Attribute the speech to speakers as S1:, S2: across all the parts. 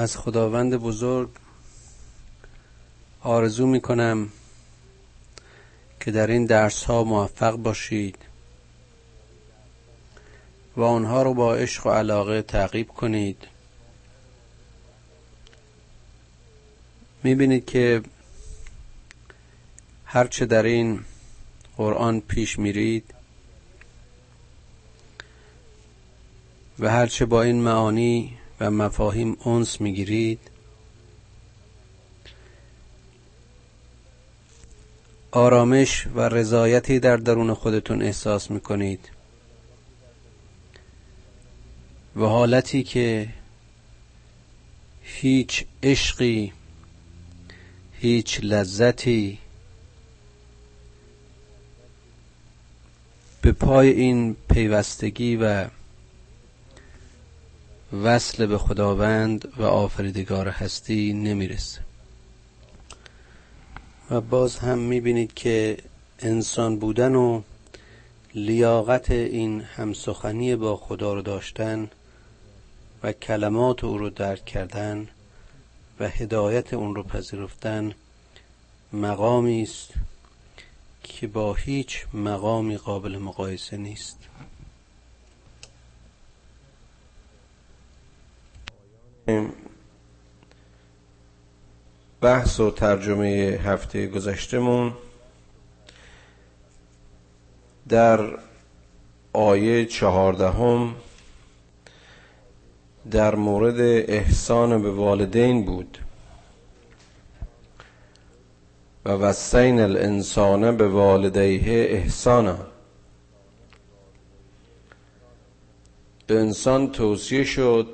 S1: از خداوند بزرگ آرزو می کنم که در این درس ها موفق باشید و آنها رو با عشق و علاقه تعقیب کنید. می بینید که هرچه در این قرآن پیش میرید و هرچه با این معانی و مفاهیم انس می‌گیرید. آرامش و رضایتی در درون خودتون احساس می‌کنید. و حالتی که هیچ عشقی هیچ لذتی به پای این پیوستگی و وصل به خداوند و آفریدگار هستی نمی‌رسه. و باز هم می‌بینید که انسان بودن و لیاقت این همسخنی با خدا رو داشتن و کلمات او رو درک کردن و هدایت اون رو پذیرفتن مقامی است که با هیچ مقامی قابل مقایسه نیست.
S2: بحث و ترجمه هفته گذشتمون در آیه چهاردهم در مورد احسان به والدین بود. و وسین الانسان به والدیه احسانا. به انسان توصیه شد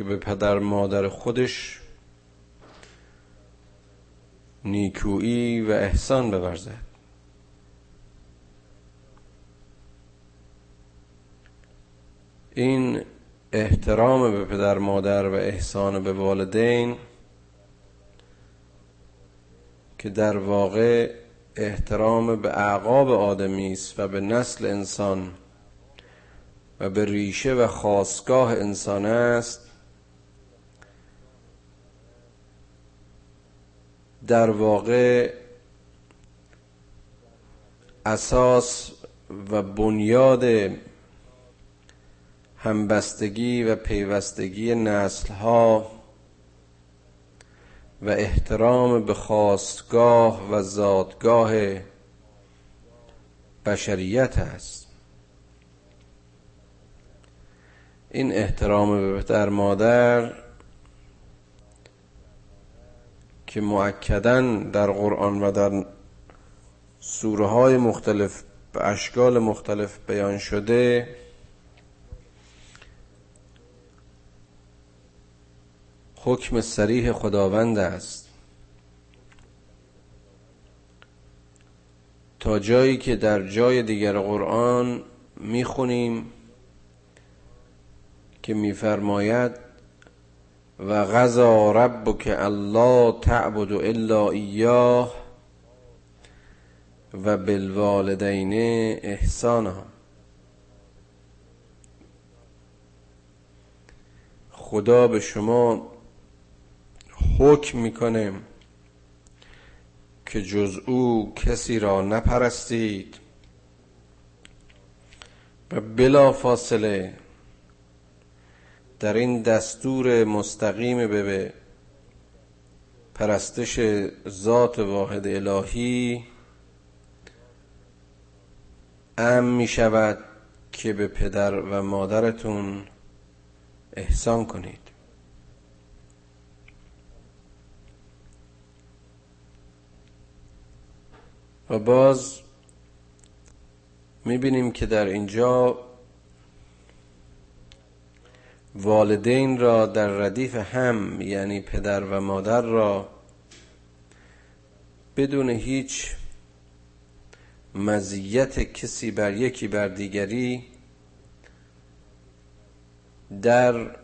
S2: که به پدر مادر خودش نیکویی و احسان بورزد این احترام به پدر مادر و احسان به والدین که در واقع احترام به اعقاب آدمی است و به نسل انسان و به ریشه و خواستگاه انسان است در واقع اساس و بنیاد همبستگی و پیوستگی نسلها و احترام به خواستگاه و زادگاه بشریت است. این احترام به پدر مادر که معکدا در قرآن و در سوره های مختلف به اشکال مختلف بیان شده حکم سریح خداوند است. تا جایی که در جای دیگر قرآن می‌خونیم که میفرماید و غذا ربک الله تعبد الا ایاه و بالوالدین احسانا خدا به شما حکم می‌کنه که جز او کسی را نپرستید و بلا فاصله در این دستور مستقیم به پرستش ذات واحد الهی ام می شود که به پدر و مادرتون احسان کنید. و باز می‌بینیم که در اینجا والدین را در ردیف هم یعنی پدر و مادر را بدون هیچ مزیت کسی بر یکی بر دیگری در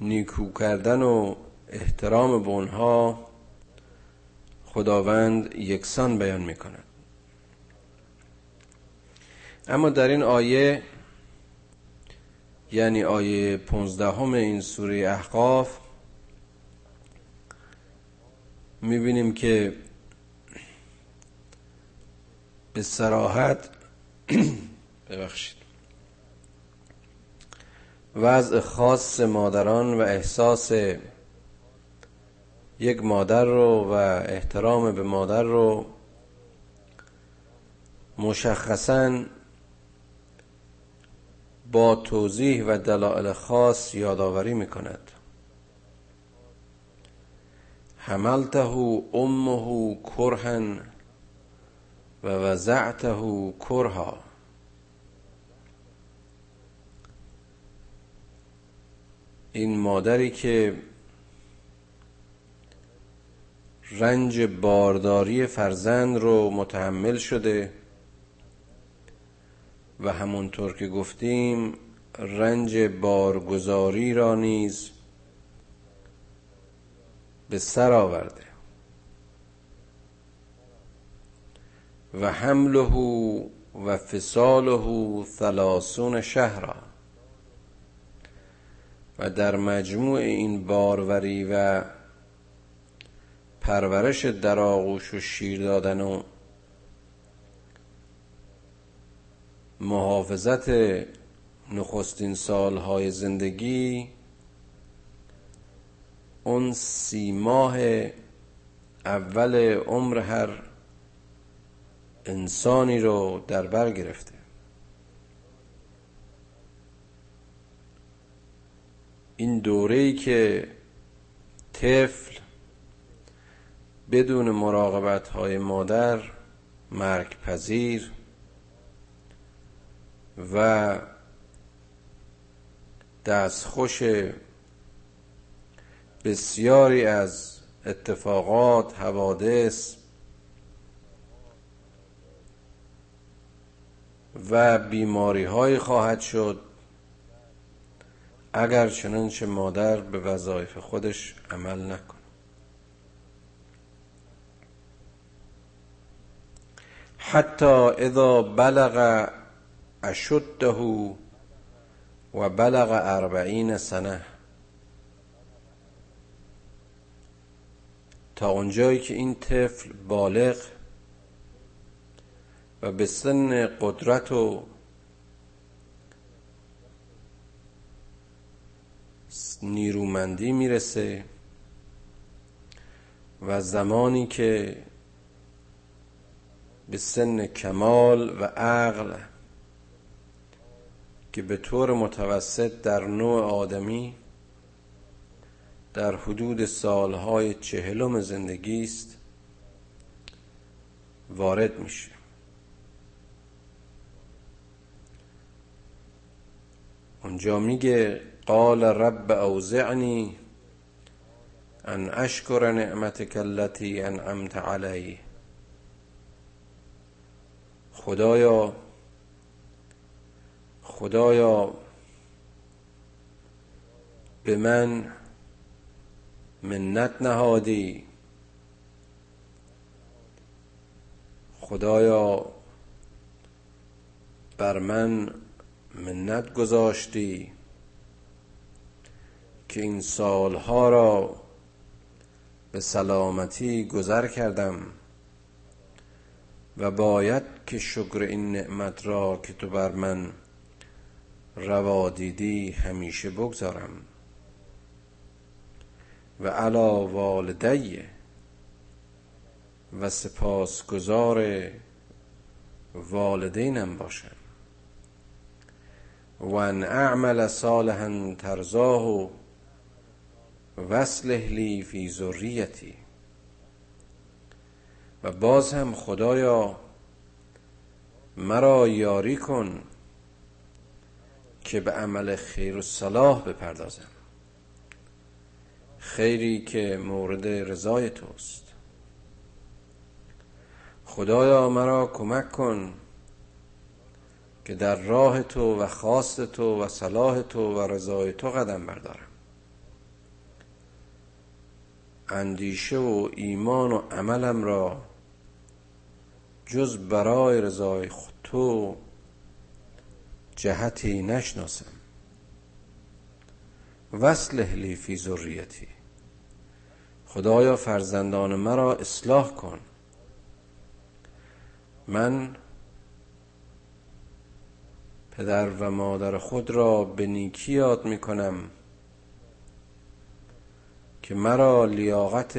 S2: نیکو کردن و احترام به اونها خداوند یکسان بیان می کند اما در این آیه یعنی آیه پونزدهم این سوره احقاف می‌بینیم که به سراحت ببخشید. وضع خاص مادران و احساس یک مادر رو و احترام به مادر رو مشخصا با توضیح و دلائل خاص یادآوری می کند حملته امه کرها و وزعته کرها. این مادری که رنج بارداری فرزند رو متحمل شده و همونطور که گفتیم رنج بارگذاری را نیز به سر آورده. و حمله و فصاله ثلاثون شهرا. و در مجموع این باروری و پرورش در آغوش و شیر دادن و محافظت نخستین سالهای زندگی اون سی ماه اول عمر هر انسانی رو در بر گرفته. این دوره که طفل بدون مراقبت های مادر مرگ پذیر و دستخوش بسیاری از اتفاقات حوادث و بیماری های خواهد شد. اگر چنانچه مادر به وظایف خودش عمل نکنه حتی اذا بلغ اشده و بلغ اربعین سنه تا اونجایی که این طفل بالغ و به سن قدرت و نیرومندی می‌رسه و زمانی که به سن کمال و عقل که به طور متوسط در نوع آدمی در حدود سالهای چهلم زندگی است وارد میشه. اونجا میگه قال رب اوزعنی ان اشکر نعمتك التي انعمت علی خدایا خدایا به من منت نهادی. خدایا بر من منت گذاشتی که این سالها را به سلامتی گذر کردم و باید که شکر این نعمت را که تو بر من روا دیدی همیشه بگذارم. و علا والدی و سپاسگزار والدینم باشم. و ان اعمل صالحا ترزاه وصله لی فی ذریتی. و باز هم خدایا مرا یاری کن که به عمل خیر و صلاح بپردازم. خیری که مورد رضای توست. خدایا مرا کمک کن که در راه تو و خواست تو و صلاح تو و رضای تو قدم بردارم. اندیشه و ایمان و عملم را جز برای رضای تو جهتی نشناسم. وصل لی فی ذریتی. خدایا فرزندان مرا اصلاح کن. من پدر و مادر خود را به نیکی یاد می کنم که مرا لیاقت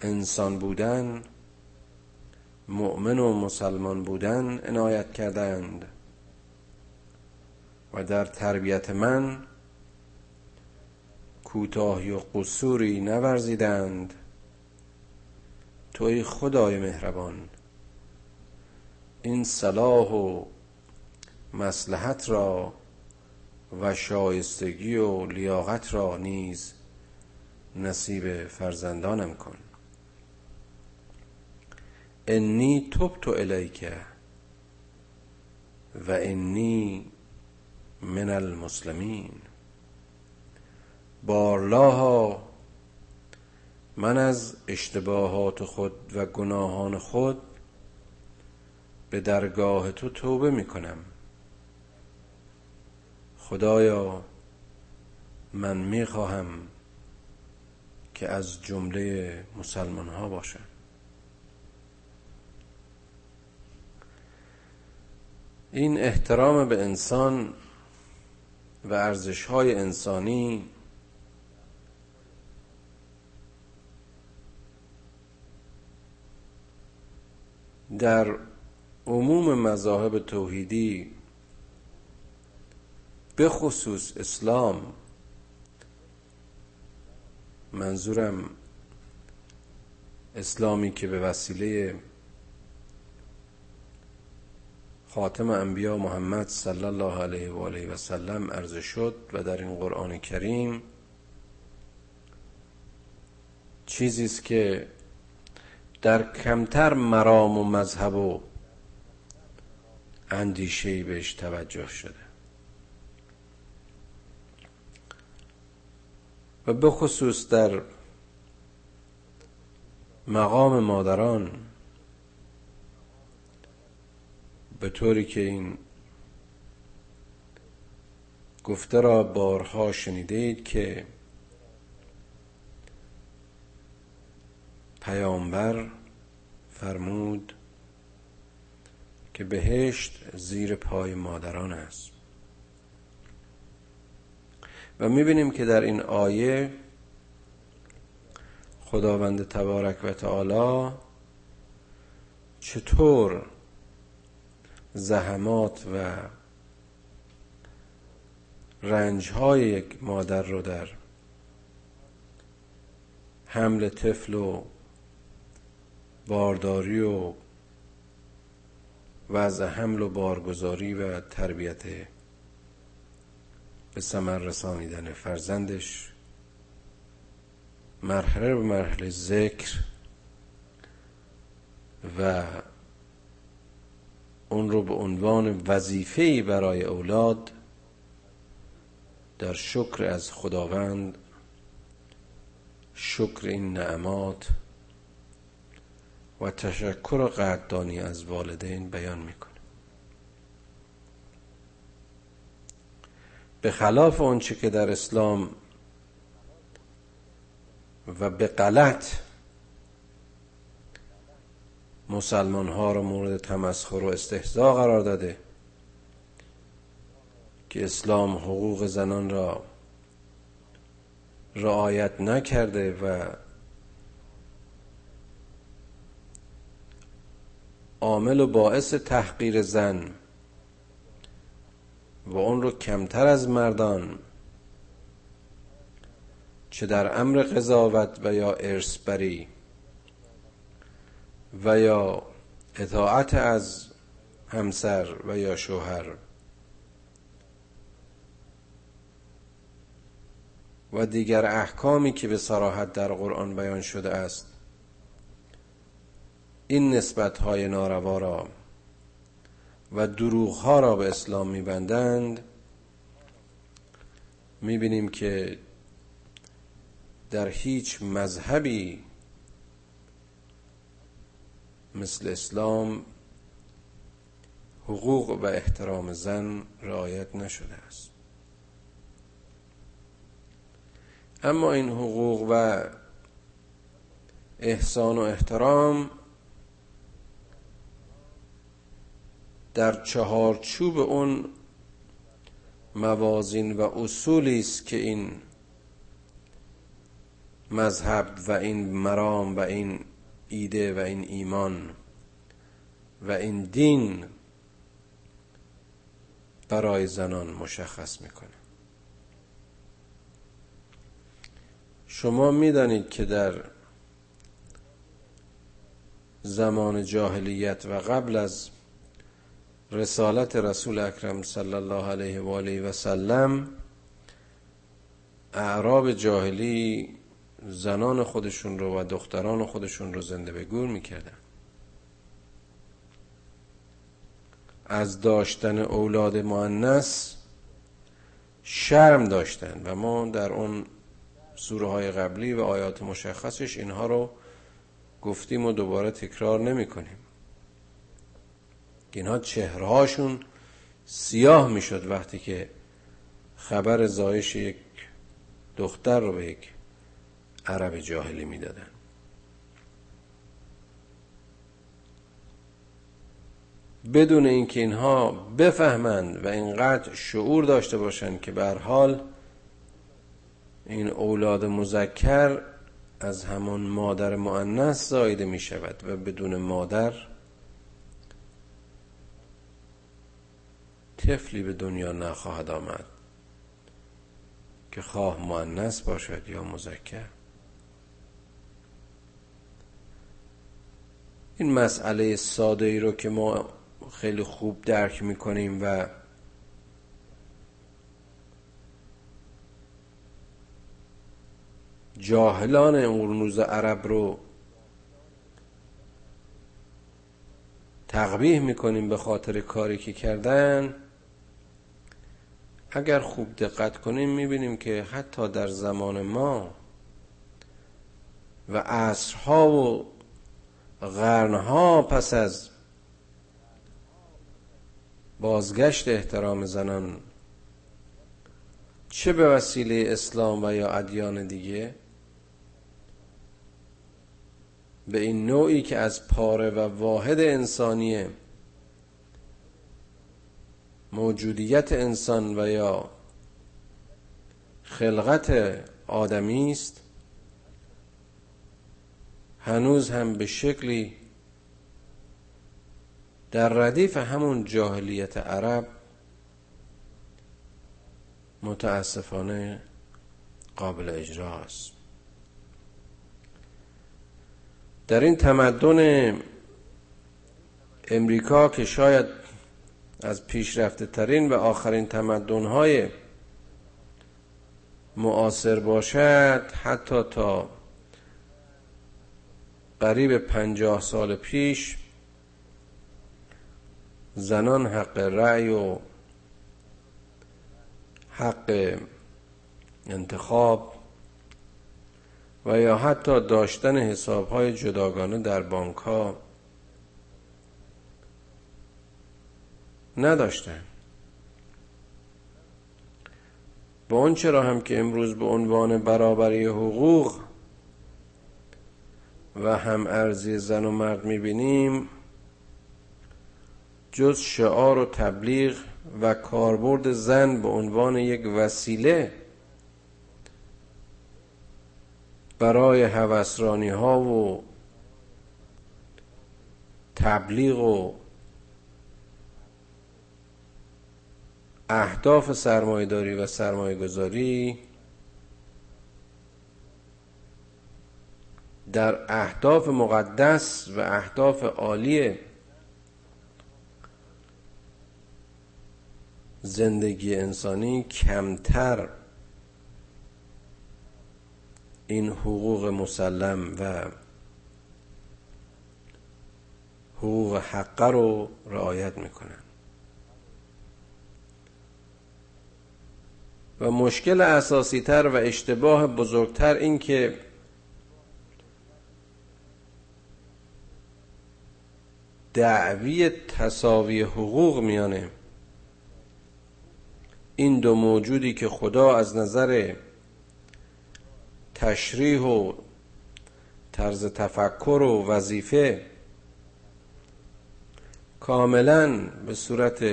S2: انسان بودن مؤمن و مسلمان بودن عنایت کردند. و در تربیت من کوتاهی و قصوری نورزیدند. توی خدای مهربان این صلاح و مسلحت را و شایستگی و لیاقت را نیز نصیب فرزندانم کن. انی تبت الیک و انی من المسلمین بارلاها من از اشتباهات خود و گناهان خود به درگاه تو توبه می کنم خدایا من می خواهم که از جمله مسلمان ها باشم این احترام به انسان و ارزش های انسانی در عموم مذاهب توحیدی به خصوص اسلام منظورم اسلامی که به وسیله خاتم انبیا محمد صلی الله علیه و آله و سلم عرضه شد و در این قرآن کریم چیزی است که در کمتر مرام و مذهب و اندیشه بهش توجه شده. و به خصوص در مقام مادران به طوری که این گفته را بارها شنیدید که پیامبر فرمود که بهشت زیر پای مادران است. و می‌بینیم که در این آیه خداوند تبارک و تعالی چطور زحمات و رنج های یک مادر رو در حمل طفل و بارداری و وضع حمل و بارگذاری و تربیت به ثمر رسانیدن فرزندش مرحله به مرحله ذکر و اون رو به عنوان وظیفه‌ای برای اولاد در شکر از خداوند شکر این نعمات و تشکر و قدردانی از والدین بیان می‌کنه. به خلاف آنچه که در اسلام و به غلط مسلمان ها را مورد تمسخر و استهزا قرار داده که اسلام حقوق زنان را رعایت نکرده و عامل و باعث تحقیر زن و اون رو کمتر از مردان چه در امر قضاوت و یا ارثبری و یا اطاعت از همسر و یا شوهر. و دیگر احکامی که به صراحت در قرآن بیان شده است این نسبت های ناروا را و دروغ ها را به اسلام میبندند. می‌بینیم که در هیچ مذهبی مثل اسلام حقوق و احترام زن رعایت نشده است. اما این حقوق و احسان و احترام در چهارچوب اون موازین و اصولی است که این مذهب و این مرام و این ایده و این ایمان و این دین برای زنان مشخص می‌کنه. شما می‌دانید که در زمان جاهلیت و قبل از رسالت رسول اکرم صلی الله علیه و آله و سلم اعراب جاهلی زنان خودشون رو و دختران خودشون رو زنده به گور می‌کردن. از داشتن اولاد مؤنث شرم داشتن و ما در اون سوره های قبلی و آیات مشخصش اینها رو گفتیم و دوباره تکرار نمی کنیم اینها چهرهاشون سیاه می‌شد وقتی که خبر زایش یک دختر رو به یک عرب جاهلی می‌دادن. بدون اینکه اینها بفهمند و اینقدر شعور داشته باشند که به حال این اولاد مذکر از همون مادر مؤنث زایده می شود و بدون مادر طفلی به دنیا نخواهد آمد که خواه مؤنث باشد یا مذکر. این مسئله ساده ای رو که ما خیلی خوب درک می‌کنیم و جاهلان قرنوز عرب رو تقبیح می‌کنیم به خاطر کاری که کردن. اگر خوب دقت کنیم می‌بینیم که حتی در زمان ما و عصرها و قرنها پس از بازگشت احترام زنان چه به وسیله اسلام و یا ادیان دیگه؟ به این نوعی که از پاره و واحد انسانیه موجودیت انسان و یا خلقت آدمی است هنوز هم به شکلی در ردیف همون جاهلیت عرب متاسفانه قابل اجراست در این تمدن امریکا که شاید از پیشرفته ترین و آخرین تمدن های معاصر باشد حتی تا قریب پنجاه سال پیش زنان حق رأی و حق انتخاب و یا حتی داشتن حساب های جداگانه در بانک ها نداشتن با اون چرا هم که امروز به عنوان برابری حقوق و هم ارزی زن و مرد می‌بینیم جز شعار و تبلیغ و کاربرد زن به عنوان یک وسیله برای هوسرانی ها و تبلیغ و اهداف سرمایهداری و سرمایه گذاری در اهداف مقدس و اهداف عالی زندگی انسانی کمتر این حقوق مسلم و حقوق حقه رو رعایت می‌کنن. و مشکل اساسی تر و اشتباه بزرگتر این که دعوی تصاوی حقوق میانه. این دو موجودی که خدا از نظر تشریح و طرز تفکر و وظیفه کاملا به صورت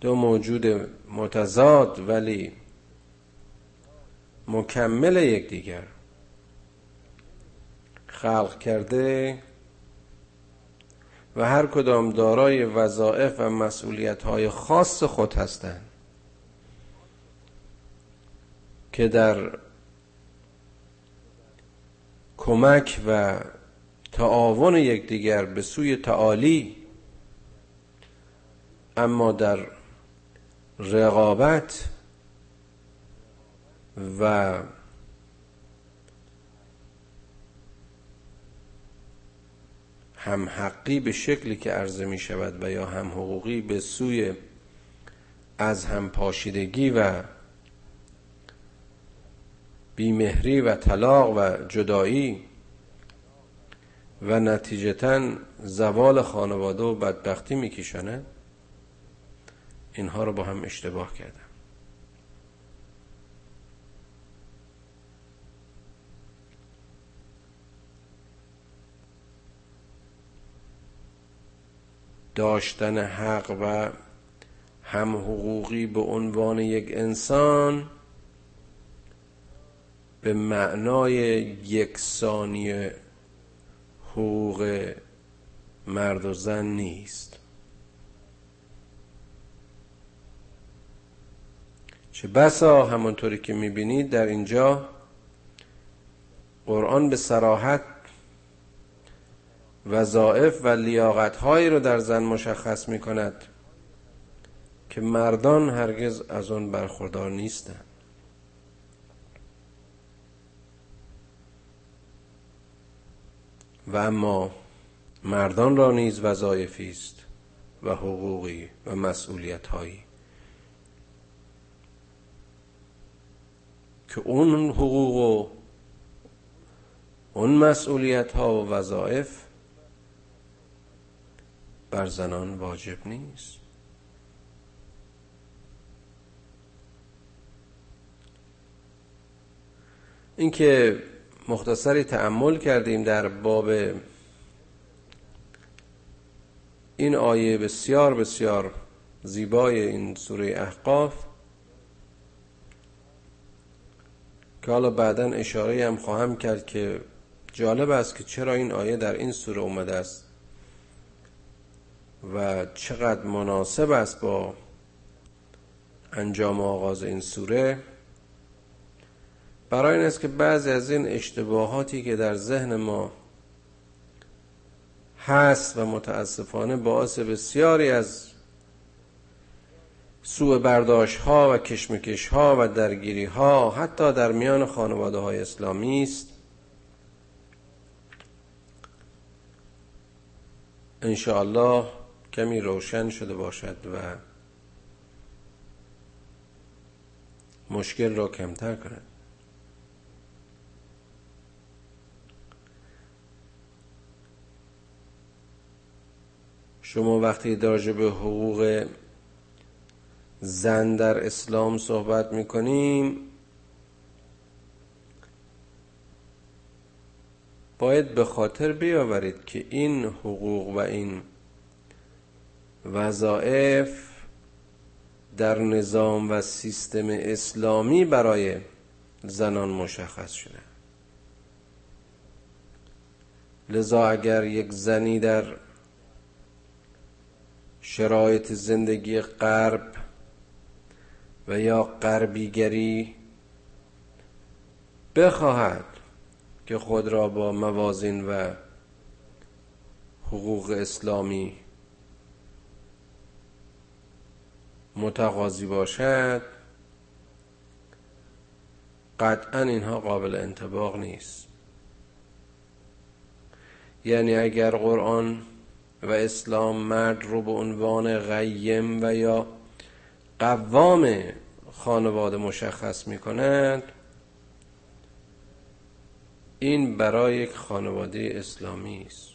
S2: دو موجود متضاد ولی مکمل یکدیگر خلق کرده و هر کدام دارای وظایف و مسئولیت های خاص خود هستند که در کمک و تعاون یکدیگر به سوی تعالی اما در رقابت و هم حقی به شکلی که عرضه می شود و یا هم حقوقی به سوی از هم پاشیدگی و بیمهری و طلاق و جدایی و نتیجتا زوال خانواده و بدبختی میکشانه اینها رو با هم اشتباه کردم داشتن حق و هم حقوقی به عنوان یک انسان به معنای یکسانی حقوق مرد و زن نیست. چه بسا همانطوری که می‌بینید در اینجا قرآن به سراحت وظائف و لیاقت هایی رو در زن مشخص می کند که مردان هرگز از آن برخوردار نیستند. و اما مردان را نیز وظایفی است و حقوقی و مسئولیت هایی که اون حقوق و اون مسئولیت ها و وظایف بر زنان واجب نیست. اینکه مختصری تأمل کردیم در باب این آیه بسیار بسیار زیبای این سوره احقاف که حالا بعدا اشاره هم خواهم کرد که جالب است که چرا این آیه در این سوره اومده است. و چقدر مناسب است با انجام آغاز این سوره. برای این است که بعضی از این اشتباهاتی که در ذهن ما هست و متاسفانه باعث بسیاری از سوء برداشت ها و کشمکش ها و درگیری ها حتی در میان خانواده های اسلامی است. انشاءالله کمی روشن شده باشد و مشکل را کمتر کند. شما وقتی در به حقوق زن در اسلام صحبت می‌کنیم باید به خاطر بیاورید که این حقوق و این وظائف در نظام و سیستم اسلامی برای زنان مشخص شده. لذا اگر یک زنی در شرایط زندگی غرب و یا غربیگری بخواهد که خود را با موازین و حقوق اسلامی متقاضی باشد قطعا اینها قابل انتباق نیست. یعنی اگر قرآن و اسلام مرد رو به عنوان غیم و یا قوام خانواده مشخص می کند این برای یک خانواده اسلامی است.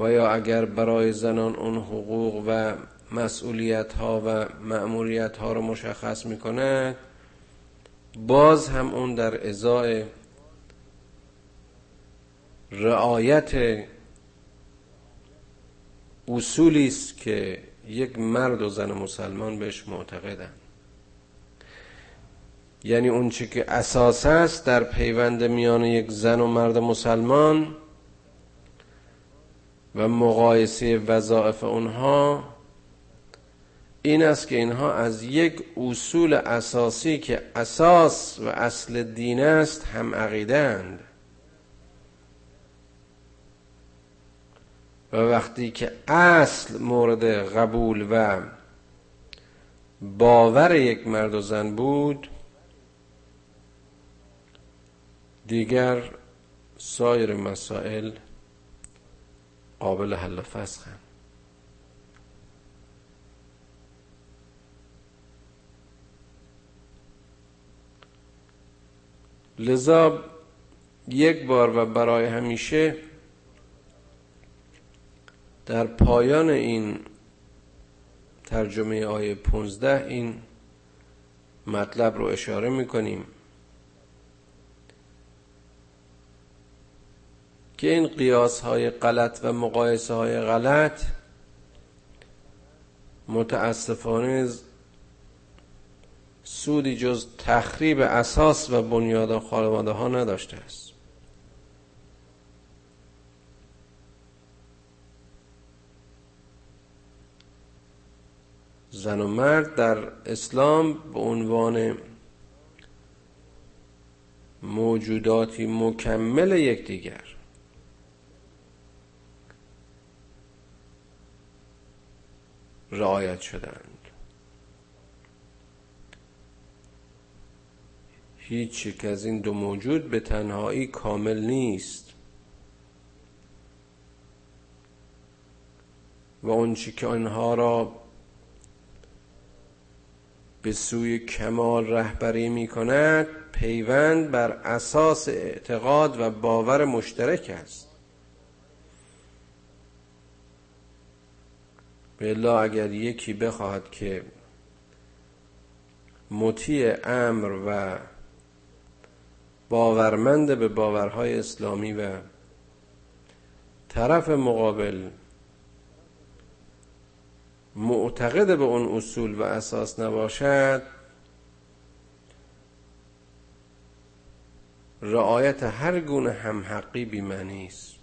S2: و یا اگر برای زنان اون حقوق و مسئولیت ها و مأموریت ها رو مشخص می‌کنه باز هم اون در ازای رعایت اصولی است که یک مرد و زن مسلمان بهش معتقدن یعنی اون که اساس است در پیوند میان یک زن و مرد مسلمان و مقایسه وظایف اونها این است که اینها از یک اصول اساسی که اساس و اصل دین است هم عقیدند و وقتی که اصل مورد قبول و باور یک مرد و زن بود دیگر سایر مسائل قابل حل و هم. لذا یک بار و برای همیشه در پایان این ترجمه آیه 15 این مطلب رو اشاره می‌کنیم که این قیاس های غلط و مقایسه های غلط متاسفانه سودی جز تخریب اساس و بنیاد خانواده ها نداشته است. زن و مرد در اسلام به عنوان موجوداتی مکمل یکدیگر رعایت شدند. هیچ یک از این دو موجود به تنهایی کامل نیست. و اون که آنها را به سوی کمال رهبری می کند پیوند بر اساس اعتقاد و باور مشترک است. بلا اگر یکی بخواهد که مطیع امر و باورمند به باورهای اسلامی و طرف مقابل معتقد به اون اصول و اساس نباشد رعایت هر گونه همحقی بیمعنی است.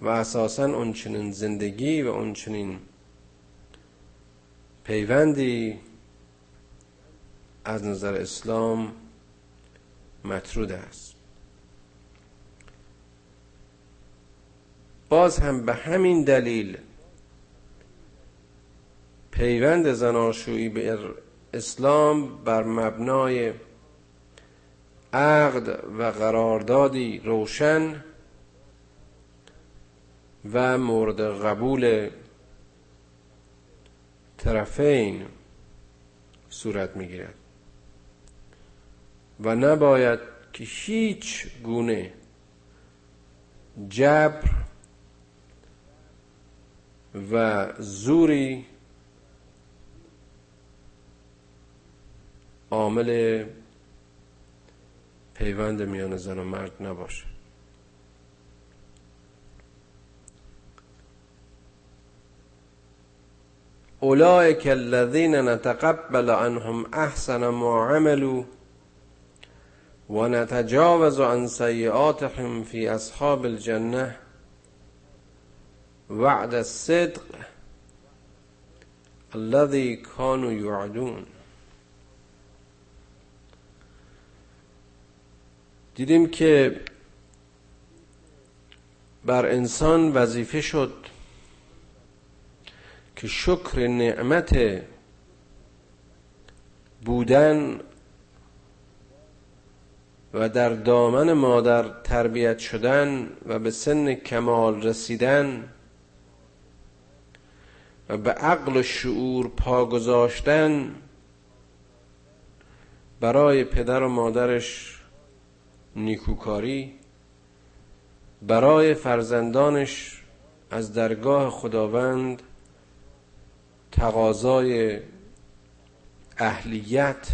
S2: و اساسا اون چنین زندگی و اون چنین پیوندی از نظر اسلام مطرود است. باز هم به همین دلیل پیوند زناشویی به اسلام بر مبنای عقد و قراردادی روشن و مورد قبول طرفین صورت می‌گیرد. و نباید که هیچ گونه جبر و زوری عامل پیوند میان زن و مرد نباشه. اولئک الذین نتقبل عنهم احسن ما عملوا و نتجاوز عن سیئاتهم فی اصحاب الجنه وعد الصدق الذي كانوا يعدون دیدیم که بر انسان وظیفه شد که شکر نعمت بودن و در دامن مادر تربیت شدن و به سن کمال رسیدن و به عقل و شعور پا گذاشتن برای پدر و مادرش نیکوکاری برای فرزندانش از درگاه خداوند تقاضای اهلیت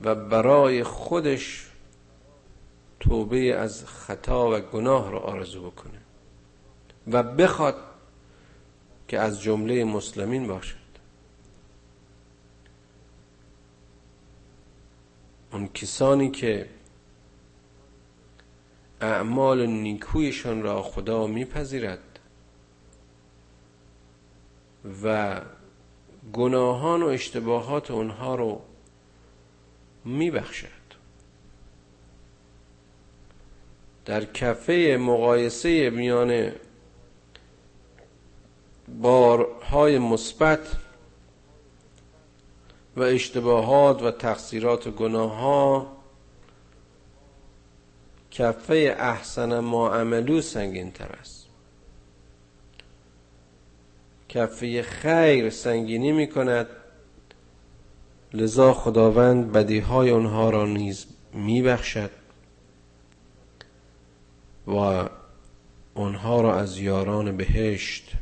S2: و برای خودش توبه از خطا و گناه را آرزو بکنه و بخواد که از جمله مسلمین باشد. اون کسانی که اعمال نیکویشان را خدا میپذیرد و گناهان و اشتباهات اونها رو میبخشد. در کفه مقایسه میان بارهای مثبت و اشتباهات و تقصیرات و گناه ها کفه احسن ما عملو سنگین تر است. کفه خیر سنگینی می کند لذا خداوند بدیهای اونها را نیز می بخشد و اونها را از یاران بهشت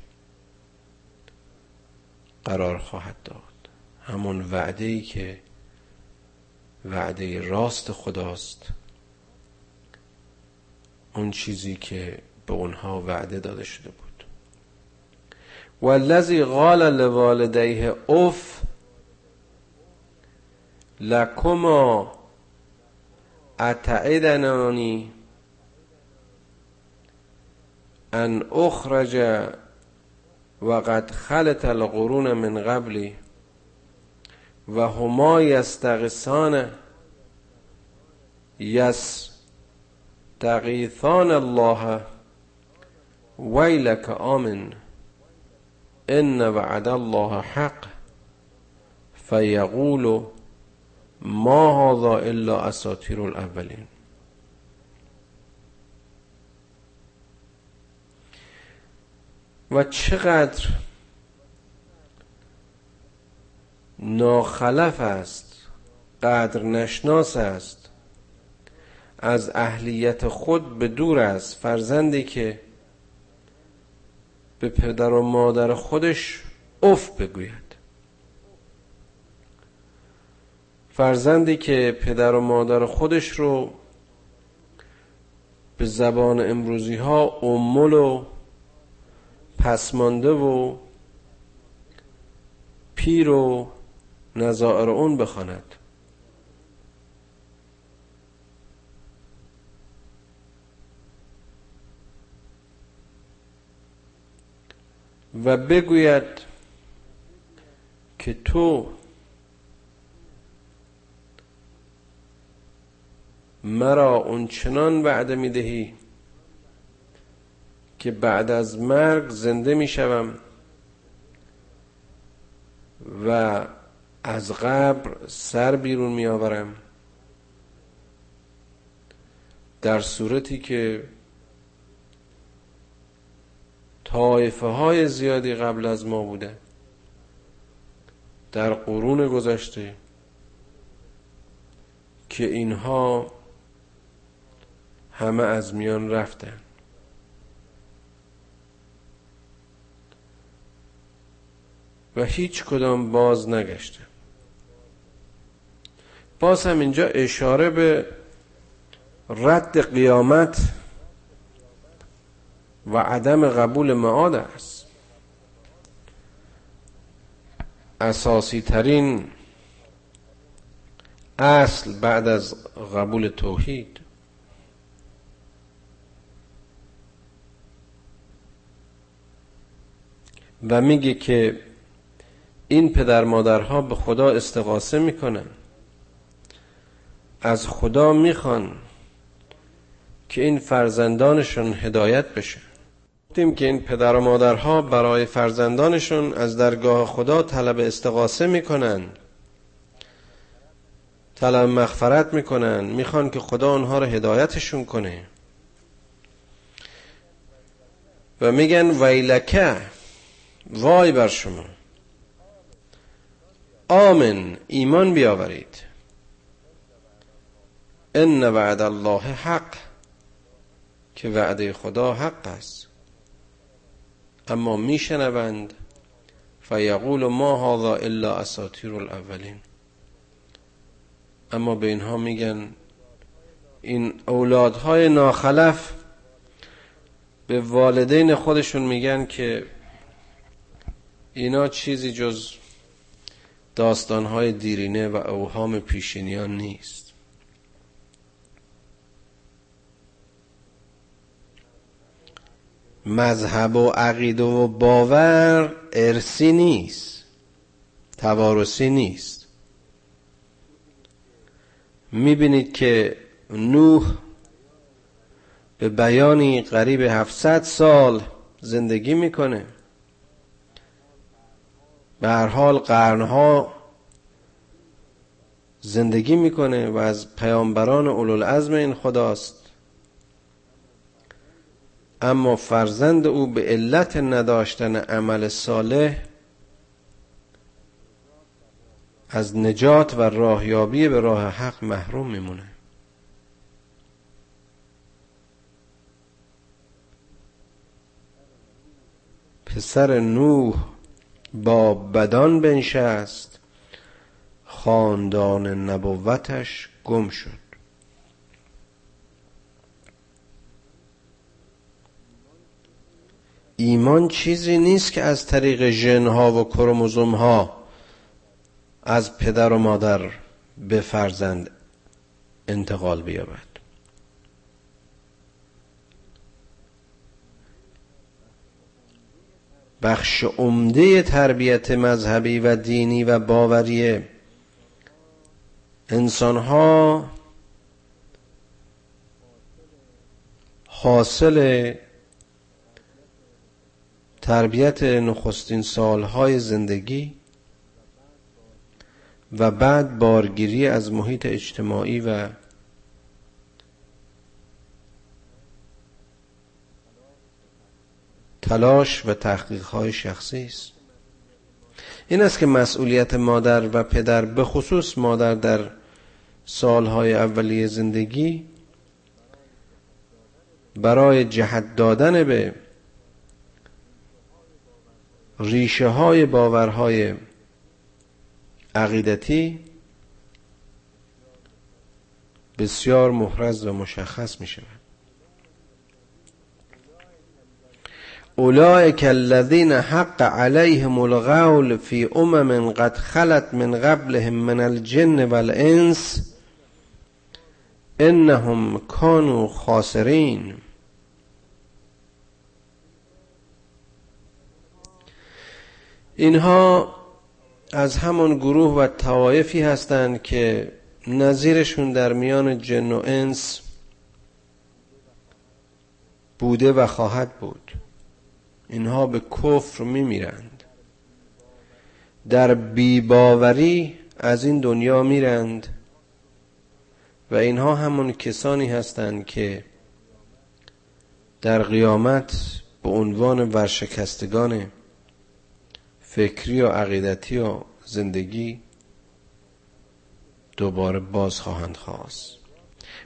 S2: قرار خواهد داد. همون وعده ای که وعده راست خداست اون چیزی که به اونها وعده داده شده بود. والذی قال لوالدیه اف لکما اتعدنانی ان اخرج وقد خلت القرون من قبلی و هما یستغیثان یستغیثان الله ویلک آمن. ان وعد الله حق. فیقول ما هذا الا اساطیر الاولین و چقدر ناخلف است قدر نشناس است از اهلیت خود به دور است فرزندی که به پدر و مادر خودش اف بگوید. فرزندی که پدر و مادر خودش رو به زبان امروزی ها امول و پسمانده و پیر و نظائر اون بخواند. و بگوید که تو مرا اون چنان وعده می‌دهی که بعد از مرگ زنده می‌شوم و از قبر سر بیرون می آورم در صورتی که طایفه های زیادی قبل از ما بوده در قرون گذشته که اینها همه از میان رفتن. و هیچ کدام باز نگشته باز هم اینجا اشاره به رد قیامت و عدم قبول معاد است. اساسی ترین اصل بعد از قبول توحید و میگه که این پدر مادرها به خدا استغاثه می‌کنن. از خدا می‌خوان که این فرزندانشون هدایت بشه. گفتیم که این پدر و مادرها برای فرزندانشون از درگاه خدا طلب استغاثه می‌کنن. طلب مغفرت می‌کنن. می‌خوان که خدا اونها رو هدایتشون کنه. و میگن ویلکه وای بر شما. آمن ایمان بیاورید. ان وعد الله حق که وعده خدا حق است. اما میشنوند. فیقول ما هذا الا اساطیر الاولین. اما به اینها میگن این اولادهای ناخلف به والدین خودشون میگن که اینا چیزی جز داستانهای دیرینه و اوهام پیشینیان نیست. مذهب و عقیده و باور ارسی نیست. توارثی نیست. می‌بینید که نوح به بیانی قریب 700 سال زندگی می‌کنه. به هر حال قرنها زندگی می‌کنه و از پیامبران اولوالعزم این خداست. اما فرزند او به علت نداشتن عمل صالح از نجات و راهیابی به راه حق محروم میمونه. پسر نوح با بدان بنشست خاندان نبوتش گم شد. ایمان چیزی نیست که از طریق ژنها و کروموزوم ها از پدر و مادر به فرزند انتقال بیابد. بخش عمده تربیت مذهبی و دینی و باوری انسانها حاصل تربیت نخستین سالهای زندگی و بعد بارگیری از محیط اجتماعی و تلاش و تحقیقهای شخصی است. این است که مسئولیت مادر و پدر به خصوص مادر در سالهای اولیه زندگی برای جهت دادن به ریشه های باورهای عقیدتی بسیار محرز و مشخص می شود اولئک الذین حق علیهم القول فی امم قد خلت من قبلهم من الجن والانس انهم کانوا خاسرین. اینها از همان گروه و توایفی هستند که نظیرشون در میان جن و انس بوده و خواهد بود. اینها به کفر میمیرند. در بیباوری از این دنیا میرند و اینها همون کسانی هستند که در قیامت به عنوان ورشکستگان فکری و عقیدتی و زندگی دوباره باز خواهند خواست.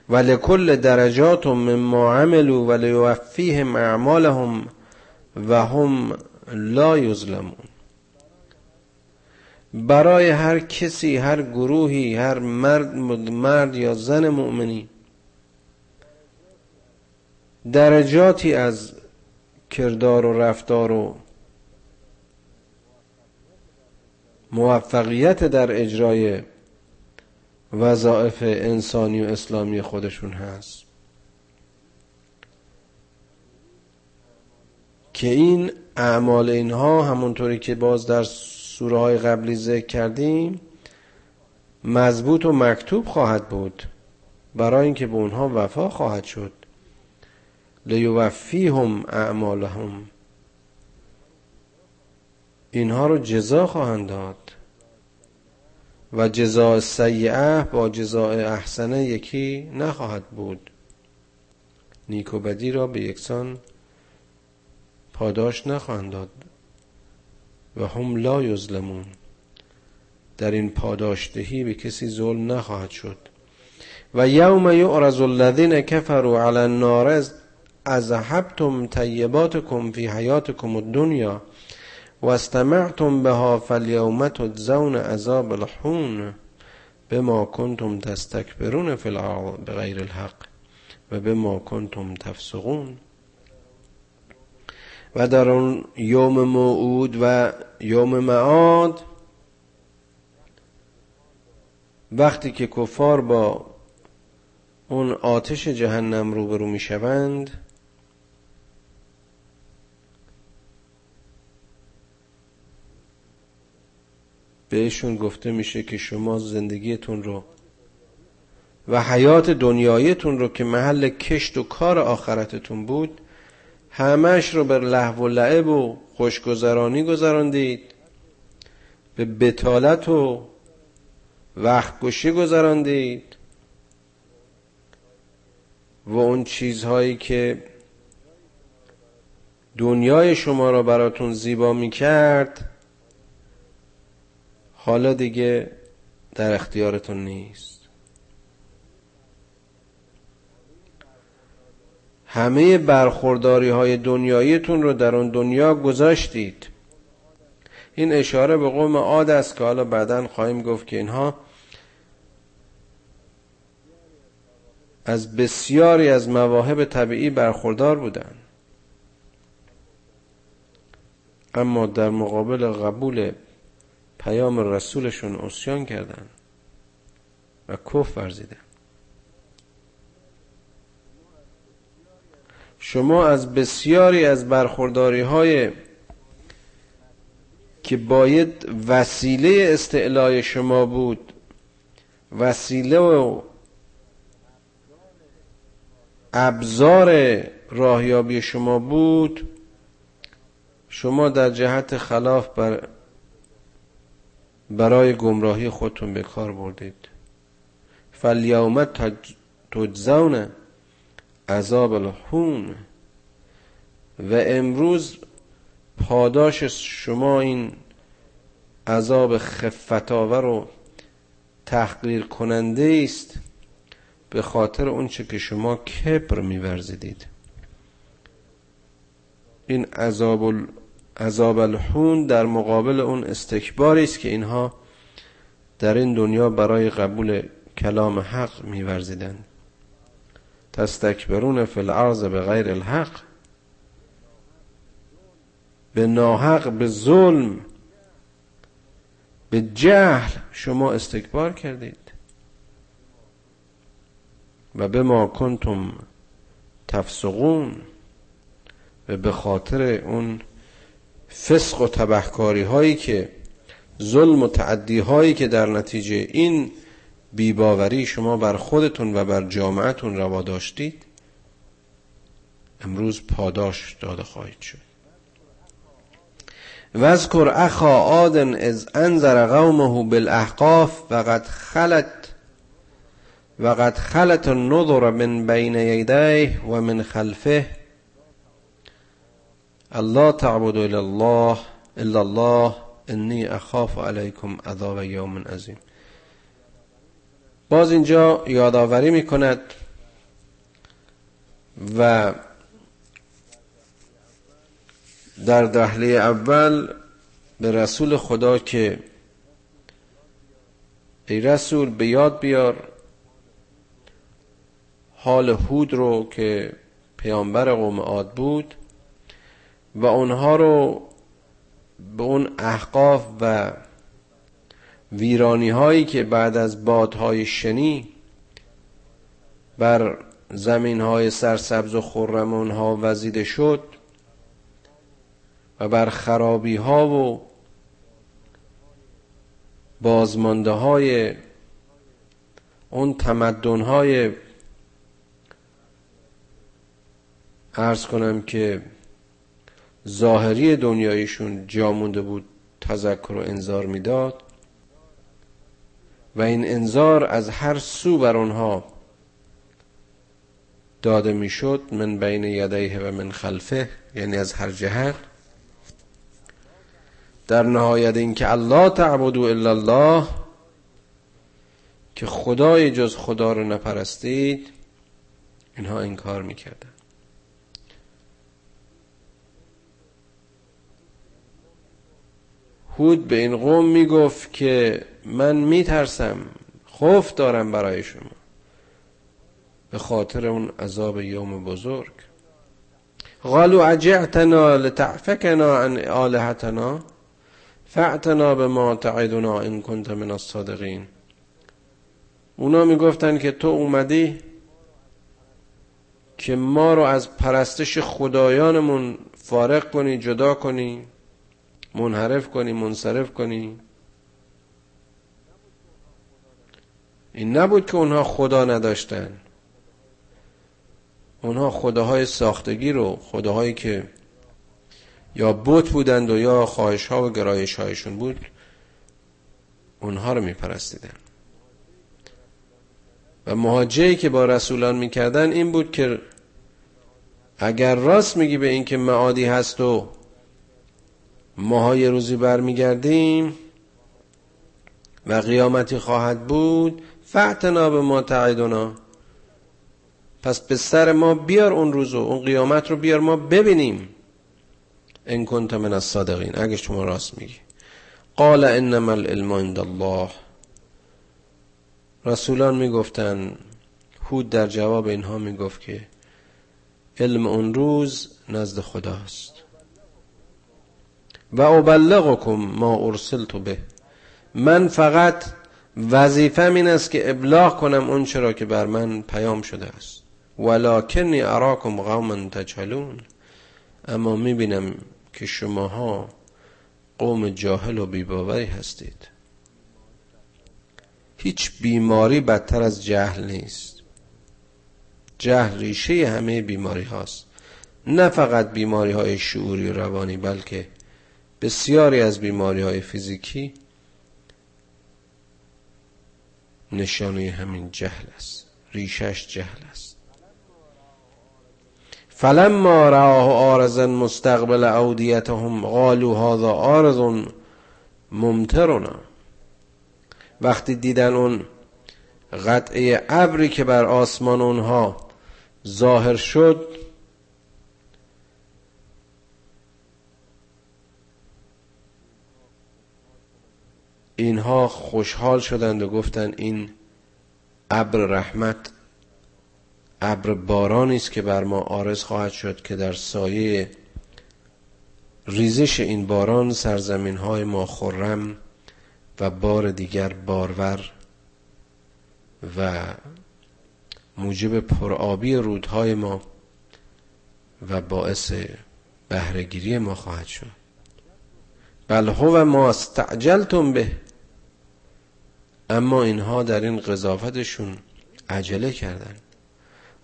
S2: و لکل درجات مما عملوا و لیوفیهم اعمالهم و هم لا یظلمون. برای هر کسی هر گروهی هر مرد مرد یا زن مؤمنی درجاتی از کردار و رفتار و موفقیت در اجرای وظایف انسانی و اسلامی خودشون هست. که این اعمال اینها همونطوری که باز در سوره های قبلی ذکر کردیم مضبوط و مکتوب خواهد بود برای اینکه به اونها وفا خواهد شد. لیوفیهم اعمالهم. اینها رو جزا خواهند داد. و جزا سیعه با جزا احسنه یکی نخواهد بود. نیک و بدی را به یکسان پاداش نخواهند داد و هم لا یظلمون. در این پاداشدهی به کسی ظلم نخواهد شد. و یوم یعرض الذین کفروا علی النار اذهبتم طیباتکم فی حیاتکم الدنیا. و استمعتم بها فالیوم تجزون عذاب الحون بما کنتم تستکبرون فی الارض بغیر الحق و بما کنتم تفسقون و در اون یوم موعود و یوم معاد وقتی که کفار با اون آتش جهنم روبرو می بهشون گفته میشه که شما زندگیتون رو و حیات دنیایتون رو که محل کشت و کار آخرتتون بود همش رو بر لحو و لعب و خوشگذرانی گذراندید به بتالت و وقت گشی گذراندید و اون چیزهایی که دنیای شما را براتون زیبا می کرد حالا دیگه در اختیارتون نیست. همه برخورداری های دنیاییتون رو در اون دنیا گذاشتید. این اشاره به قوم عاد است که حالا بعدا خواهیم گفت که اینها از بسیاری از مواهب طبیعی برخوردار بودند. اما در مقابل قبول پیام رسولشون اسیان کردن و کف ورزیدن. شما از بسیاری از برخورداری های که باید وسیله استعلای شما بود وسیله و ابزار راهیابی شما بود شما در جهت خلاف بر برای گمراهی خودتون به کار بردید. فالیوم تجزون عذاب الحون و امروز پاداش شما این عذاب خفتاور و تحقیر کننده است به خاطر اونچه که شما کبر میورزیدید. این عذاب عذاب الحون در مقابل اون استکباری است که اینها در این دنیا برای قبول کلام حق میورزیدند. تستکبرون فی الارض به غیر الحق. به ناحق به ظلم به جهل شما استکبار کردید. و به ما کنتم تفسقون. و به خاطر اون فسق و تبهکاری هایی که ظلم و تعدی هایی که در نتیجه این بیباوری شما بر خودتون و بر جامعتون روا داشتید امروز پاداش داده خواهید شد. وذکر اخا آدن از انذر قومه بالاحقاف و قد خلت و قد خلت النظر من بین یدیه و من خلفه الله تعبد الا الله الا الله انی اخاف علیکم عذاب یوم عظیم. باز اینجا یادآوری می کند و در دهله اول به رسول خدا که ای رسول به یاد بیار حال هود رو که پیامبر قوم عاد بود و اونها رو به اون احقاف و ویرانی هایی که بعد از بادهای شنی بر زمین های سرسبز و خرم اونها وزیده شد و بر خرابی ها و بازمانده های اون تمدن های ارز کنم که ظاهری دنیایشون جامونده بود تذکر و انذار می‌داد و این انذار از هر سو بر آنها داده می‌شد من بین یدیه و من خلفه یعنی از هر جهت. در نهایت اینکه الله تعبدو الا الله که خدای جز خدا رو نپرستید اینها انکار می‌کردن. هود به این قوم می‌گفت که من میترسم خوف دارم برای شما. به خاطر اون عذاب یوم بزرگ. قالوا عجعتنا لتعفکنا عن آلهتنا؟ فاعتنا به ما تعیدنا این کنت من الصادقین. اونا می‌گفتن که تو اومدی که ما رو از پرستش خدایانمون فارغ کنی جدا کنی. منحرف کنی منصرف کنی. این نبود که اونها خدا نداشتن. اونها خداهای ساختگی رو خداهایی که یا بت بودند و یا خواهش ها و گرایش هایشون بود اونها رو میپرستیدن. و مهاجهی که با رسولان می‌کردن این بود که اگر راست میگی به اینکه معادی هست و ماها یه روزی برمیگردیم و قیامتی خواهد بود. فعتنا به ما تعیدنا. پس به سر ما بیار اون روزو اون قیامت رو بیار ما ببینیم. ان کنت من الصادقین. اگه شما راست میگی. قال انما العلم عند الله. رسولان می‌گفتن هود در جواب اینها می‌گفت که علم اون روز نزد خداست. و ابلغکم ما ارسلت به. من فقط وظیفه این است که ابلاغ کنم اون چرا که بر من پیام شده است. ولکنی اراکم قوما تجهلون. اما می‌بینم که شماها قوم جاهل و بیباوری هستید. هیچ بیماری بدتر از جهل نیست. جهل ریشه همه بیماری هاست. نه فقط بیماری های شعوری و روانی بلکه بسیاری از بیماری های فیزیکی نشانه همین جهل است ریشش جهل است. فلما راه آرزا مستقبل اودیتهم قالوا هذا آرز ممترنا وقتی دیدن اون قطعه ابری که بر آسمان اونها ظاهر شد اینها خوشحال شدند و گفتند این ابر رحمت ابر بارانی است که بر ما آرز خواهد شد که در سایه ریزش این باران سرزمین های ما خرم و بار دیگر بارور و موجب پرآبی رودهای ما و باعث بهرهگیری ما خواهد شد. بل هو ما استعجلتم به اما اینها در این قضافتشون عجله کردن.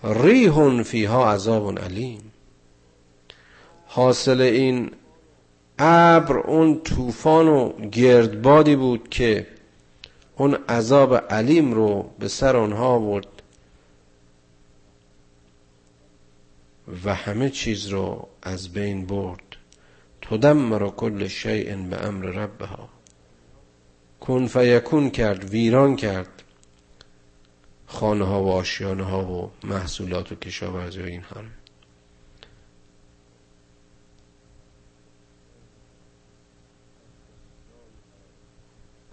S2: ریحون فیها عذاب علیم. حاصل این ابر اون طوفان و گردبادی بود که اون عذاب علیم رو به سر اونها برد و همه چیز رو از بین برد. تدمر کل شیء به امر ربها. کن فیکون کرد ویران کرد. خانه ها و آشیانه ها و محصولات و کشاورزی و اینها رو.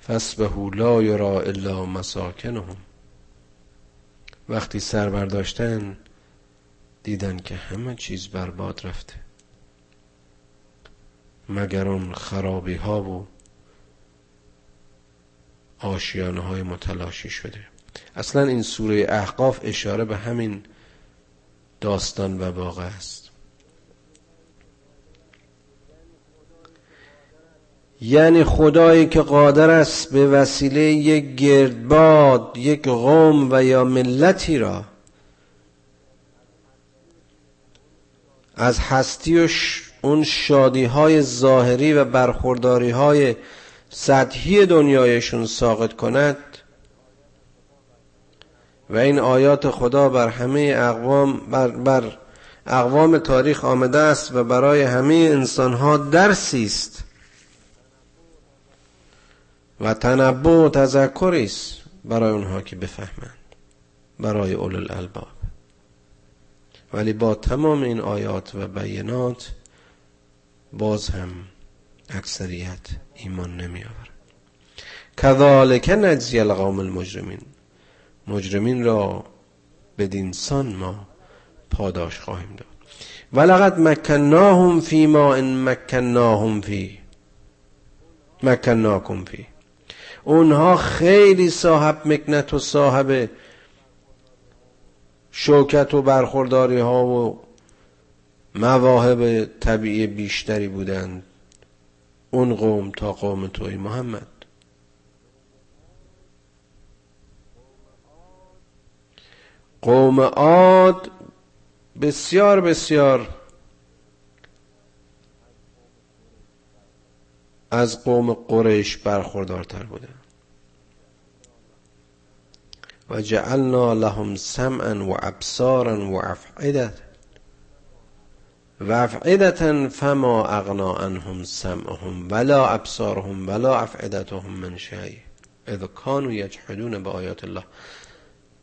S2: فسبهو لا یرا الا مساکنهم وقتی سر برداشتن دیدن که همه چیز برباد رفته. مگر اون خرابی ها و آشیانه های متلاشی شده. اصلا این سوره احقاف اشاره به همین داستان و واقع است. یعنی خدایی که قادر است به وسیله یک گردباد یک قوم و یا ملتی را از هستی و اون شادی های ظاهری و برخورداری های سطحی دنیایشون ساقط کند و این آیات خدا بر همه اقوام بر, بر اقوام تاریخ آمده است و برای همه انسانها درسی است. و تنبه و تذکری است برای اونها که بفهمند برای اول الالباب ولی با تمام این آیات و بینات باز هم اکثریت ایمان نمی آورد. کذالک نجزی القوم المجرمین. مجرمین را بدین سان ما پاداش خواهیم داد. ولقد مکناهم فی ما ان مکناهم فی. مکناکم فی. اونها خیلی صاحب مکنت و صاحب شوکت و برخورداری ها و مواهب طبیعی بیشتری بودند. اون قوم تا قوم توی محمد. قوم عاد بسیار بسیار از قوم قریش برخوردارتر بوده و جعلنا لهم سمعا و ابصارا و افعدت و افعدتا فما اغنا عنهم سمعهم ولا ابصارهم ولا افعدتهم من شیء. اذ کانوا یجحدون به آیات الله.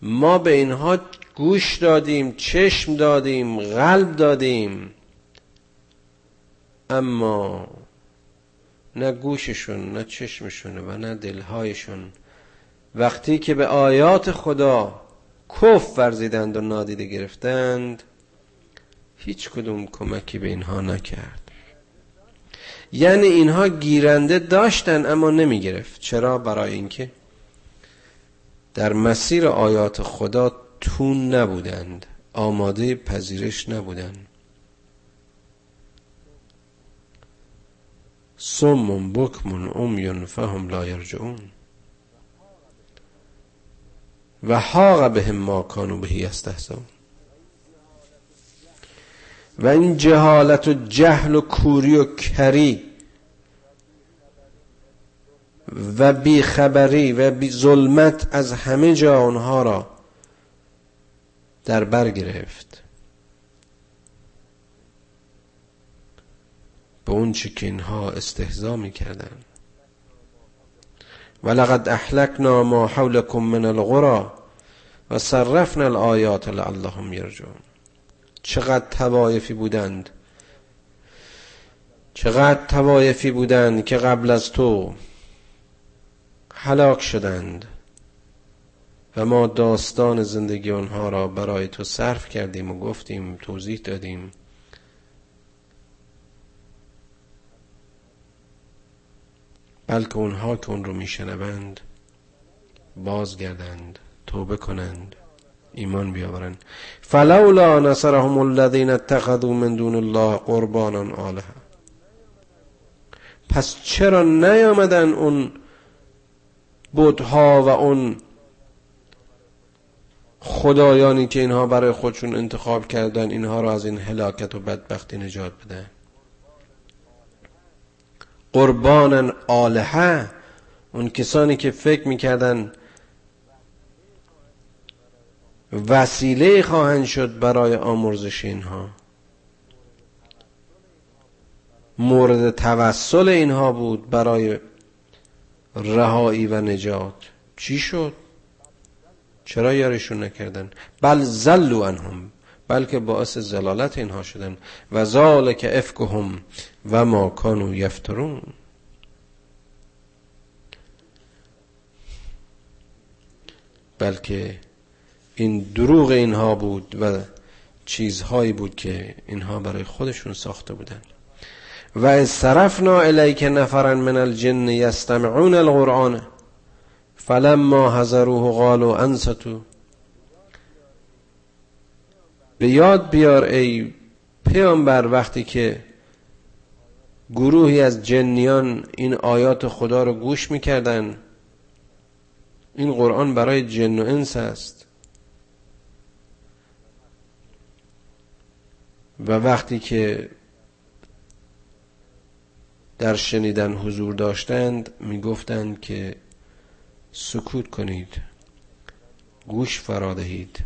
S2: ما به اینها گوش دادیم چشم دادیم قلب دادیم. اما نه گوششون نه چشمشون و نه دلهایشون وقتی که به آیات خدا کف ورزیدند و نادیده گرفتند هیچ کدوم کمکی به اینها نکرد. یعنی اینها گیرنده داشتن اما نمی گرفت چرا؟ برای اینکه در مسیر آیات خدا تون نبودند. آماده پذیرش نبودند. سم بکمون امیون فهم لا یرجعون. و حاق بهم ما کانو بهی استهزون و این جهالت و جهل و کوری و کری و بیخبری و بی ظلمت از همه جا آنها را در بر گرفت. به اون چی که اینها استهزا می‌کردن. ولقد احلکنا ما حولکم من القرى و صرفنا الآیات لعلهم یرجون چقدر توایفی بودند. چقدر توایفی بودند که قبل از تو هلاک شدند و ما داستان زندگی آنها را برای تو صرف کردیم و گفتیم توضیح دادیم. بلکه اونها که اون رو میشنوند بازگردند توبه کنند. ایمان بیاورند. فلولا نصرهم الذين اتخذوا من دون الله قربانا آلهه پس چرا نیامدن اون بودها و اون خدایانی که اینها برای خودشون انتخاب کردن اینها را از این هلاکت و بدبختی نجات بدن قربان آلهه اون کسانی که فکر می‌کردن وسیله خواهند شد برای آمرزش اینها. مورد توسل اینها بود برای رهایی و نجات. چی شد؟ چرا یارشون نکردن؟ بل زلو انهم بلکه باعث زلالت اینها شدن. و ذالک افکهم و ما کانو یفترون. بلکه این دروغ اینها بود و چیزهایی بود که اینها برای خودشون ساخته بودن. و صرفنا الیک نفرا من الجن یستمعون القرآن فلما حضروه قالوا انستو به یاد بیار ای پیامبر وقتی که گروهی از جنیان این آیات خدا رو گوش می‌کردن این قرآن برای جن و انس است و وقتی که در شنیدن حضور داشتند می‌گفتند که سکوت کنید گوش فرادهید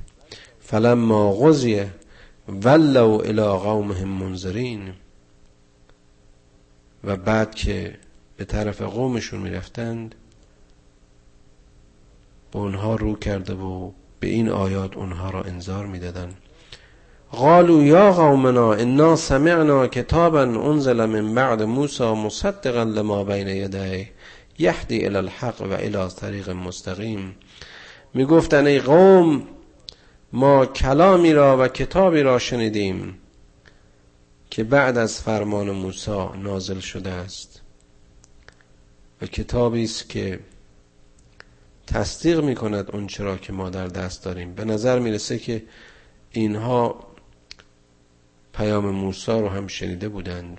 S2: فلما غزیه ولو الى قومهم منذرین. و بعد که به طرف قومشون می‌رفتند به اونها رو کرده و به این آیات اونها را انذار می‌دادن قالوا یا قومنا انا سمعنا کتابا انزل من بعد موسی مصدقا لما بین یدیه یهدی الى الحق و الى طریق مستقیم می‌گفتن ای قوم ما کلامی را و کتابی را شنیدیم که بعد از فرمان موسی نازل شده است. و کتابی است که تصدیق می کند اون چرا که ما در دست داریم. به نظر می‌رسه که اینها پیام موسی رو هم شنیده بودند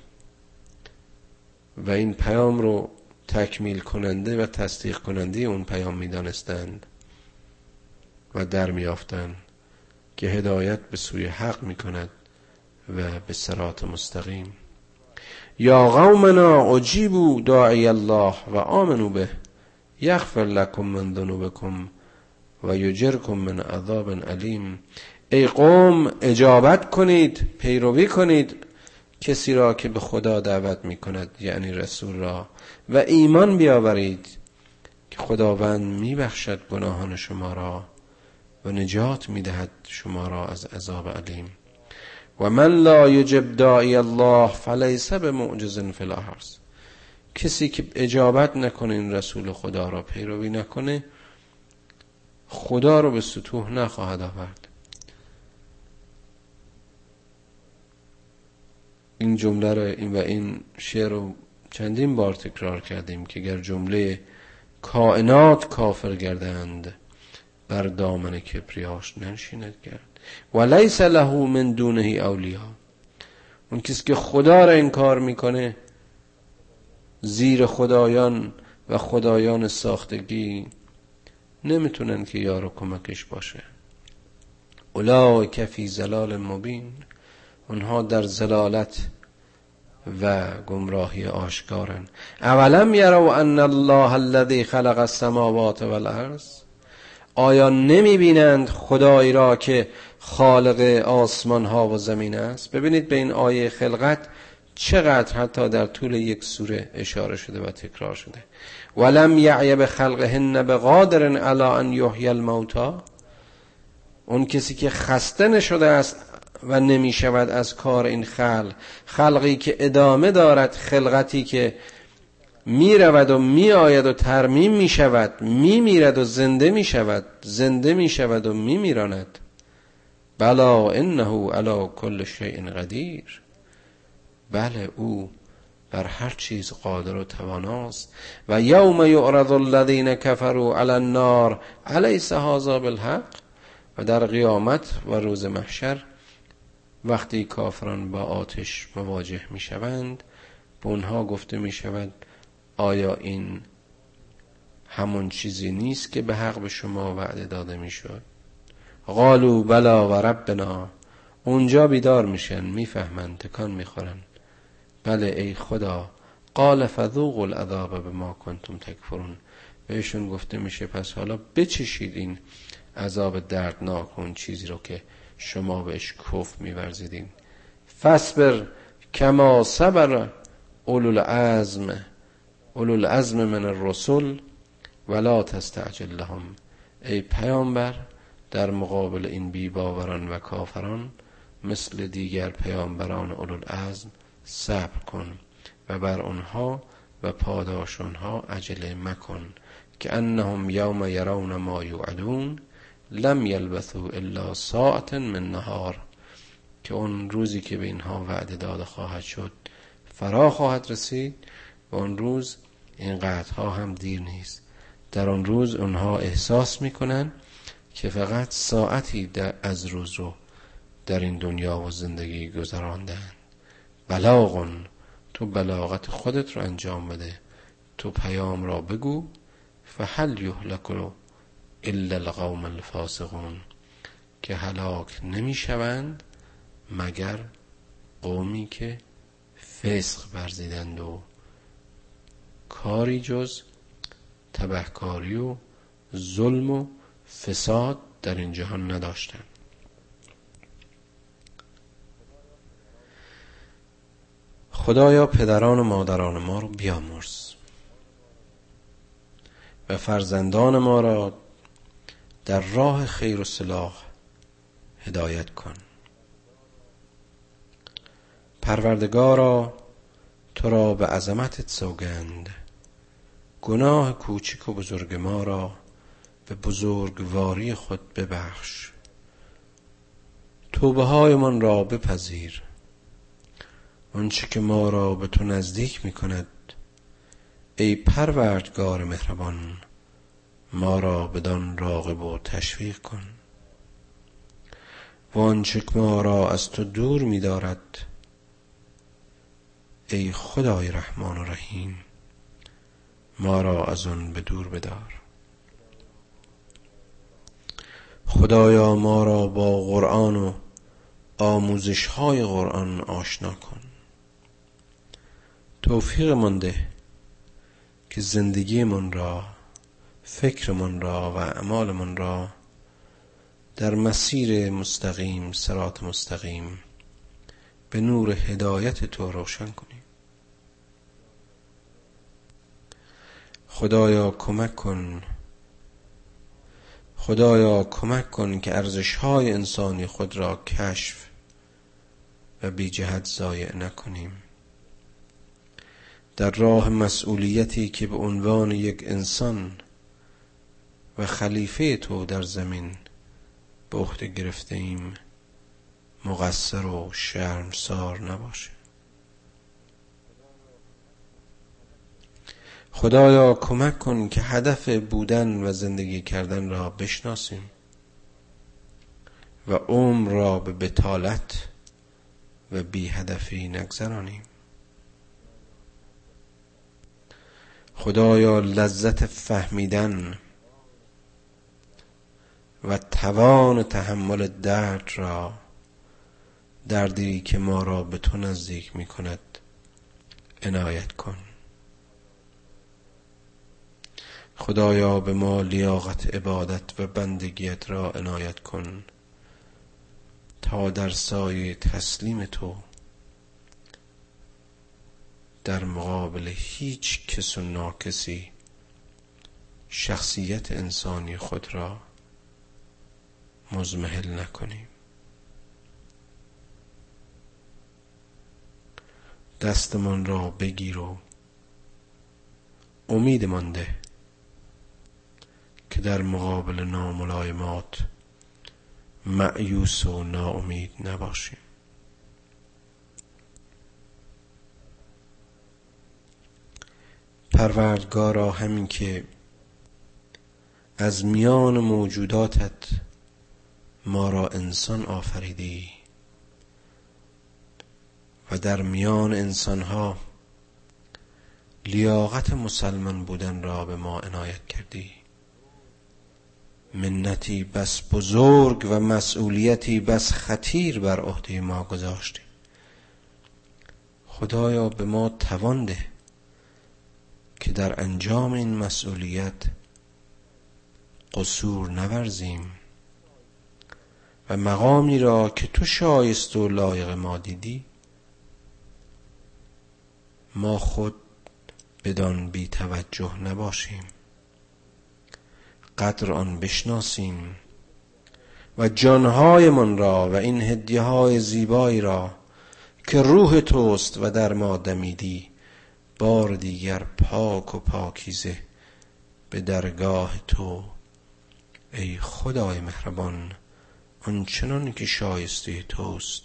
S2: و این پیام رو تکمیل کننده و تصدیق کننده اون پیام می دانستند و در میافتند که هدایت به سوی حق می کند و به سرات مستقیم. یا قومنا اجیبو داعی الله و آمنو به یغفر لکم من ذنوبکم و یجرکم من عذاب علیم. ای قوم اجابت کنید پیروی کنید کسی را که به خدا دعوت می کند یعنی رسول را و ایمان بیاورید که خداوند می بخشد گناهان شما را و نجات می دهد شما را از عذاب علیم. و من لا یجب داعی الله فلیس به معجز فی کسی که اجابت نکنه این رسول خدا را پیروی نکنه خدا رو به سطوح نخواهد آورد. این جمله رو این و این شعر رو چندین بار تکرار کردیم که گر جمله کائنات کافر گردند بر دامن کبریاش ننشیند کرد و لیس له من دونه اولیا اون کسی که خدا را انکار می‌کنه زیر خدایان و خدایان ساختگی نمی‌تونن که یار و کمکش باشه. اولا کفی زلال مبین. اونها در زلالت و گمراهی آشکارن. اولم یرو ان الله الذي خلق السماوات والارض. آیا نمی بینند خدایی را که خالق آسمان ها و زمین است؟ ببینید به این آیه خلقت چقدر حتی در طول یک سوره اشاره شده و تکرار شده. ولم یعی به خلقهن به قادر علی ان یحیی الموتا. اون کسی که خسته نشده است و نمی شود از کار این خلق. خلقی که ادامه دارد خلقتی که می رود و می آید و ترمیم می شود می میرد و زنده می شود زنده می شود و می میراند بلا انه علا کل شیء قدیر. بله او بر هر چیز قادر و تواناست. و یوم یعرض الذین کفروا علی النار الیس هذا بالحق؟ و در قیامت و روز محشر وقتی کافران با آتش مواجه می شوند به اونها گفته می شود آیا این همون چیزی نیست که به حق به شما وعده داده می شد قالو بلا و ربنا. اونجا بیدار میشن می‌فهمن تکان می‌خورن. بله ای خدا قال فذوق العذاب به ما کنتم تکفرون. بهشون گفته میشه پس حالا بچشید این عذاب دردناک اون چیزی رو که شما بهش کف میورزیدین. فصبر کما صبر اولو العزم اولو العزم من الرسول ولا تستعجل لهم. ای پیامبر در مقابل این بیباوران و کافران مثل دیگر پیامبران اولو العزم صبر کن و بر آنها و پاداش آنها عجله مکن که انهم یوم یرون ما یوعدون. لم یلبثوا الا ساعت من نهار. که اون روزی که به اینها وعده داده خواهد شد فرا خواهد رسید و اون روز این قطعها هم دیر نیست. در آن روز اونها احساس می‌کنن که فقط ساعتی در از روز رو در این دنیا و زندگی گذراندن بلاغون تو بلاغت خودت رو انجام بده. تو پیام را بگو فهل یهلک الا القوم الفاسقون که هلاک نمی‌شوند مگر قومی که فسق ورزیدند و کاری جز تبهکاری و ظلم و فساد در این جهان نداشتند. خدایا پدران و مادران ما رو بیامرز و فرزندان ما را در راه خیر و صلاح هدایت کن. پروردگارا تو را به عظمتت سوگند. گناه کوچک و بزرگ ما را به بزرگواری خود ببخش. توبه های من را بپذیر. آنچه که ما را به تو نزدیک می کند ای پروردگار مهربان ما را بدان راغب و تشویق کن. و آنچه ما را از تو دور می دارد. ای خدای رحمان و رحیم ما را از آن به دور بدار. خدایا ما را با قرآن و آموزش های قرآن آشنا کن. توفیق منده که زندگی من را فکر من را و اعمال من را در مسیر مستقیم سرات مستقیم به نور هدایت تو روشن کنیم. خدایا کمک کن. خدایا کمک کن که ارزش های انسانی خود را کشف و بی جهت ضایع نکنیم. در راه مسئولیتی که به عنوان یک انسان و خلیفه تو در زمین به عهده گرفته ایم مقصر و شرمسار نباشه. خدایا کمک کن که هدف بودن و زندگی کردن را بشناسیم و عمر را به بتالت و بی هدفی نگذرانیم. خدایا لذت فهمیدن و توان تحمل درد را دردی که ما را به تو نزدیک می کند عنایت کن. خدایا به ما لیاقت عبادت و بندگیت را عنایت کن تا در سایه تسلیم تو در مقابل هیچ کس و ناکسی شخصیت انسانی خود را مزمحل نکنیم. دستمان را بگیر و امیدمان ده که در مقابل ناملایمات معیوس و ناامید نباشیم. پروردگارا همین که از میان موجوداتت ما را انسان آفریدی و در میان انسانها لیاقت مسلمان بودن را به ما عنایت کردی. منتی بس بزرگ و مسئولیتی بس خطیر بر عهده ما گذاشتی. خدایا به ما توان ده که در انجام این مسئولیت قصور نورزیم. و مقامی را که تو شایست و لایق ما دیدی ما خود بدان بی توجه نباشیم. قدر آن بشناسیم و جانهایمان را و این هدیه های زیبایی را که روح توست و در ما دمیدی بار دیگر پاک و پاکیزه به درگاه تو ای خدای مهربان. آنچنان که شایسته توست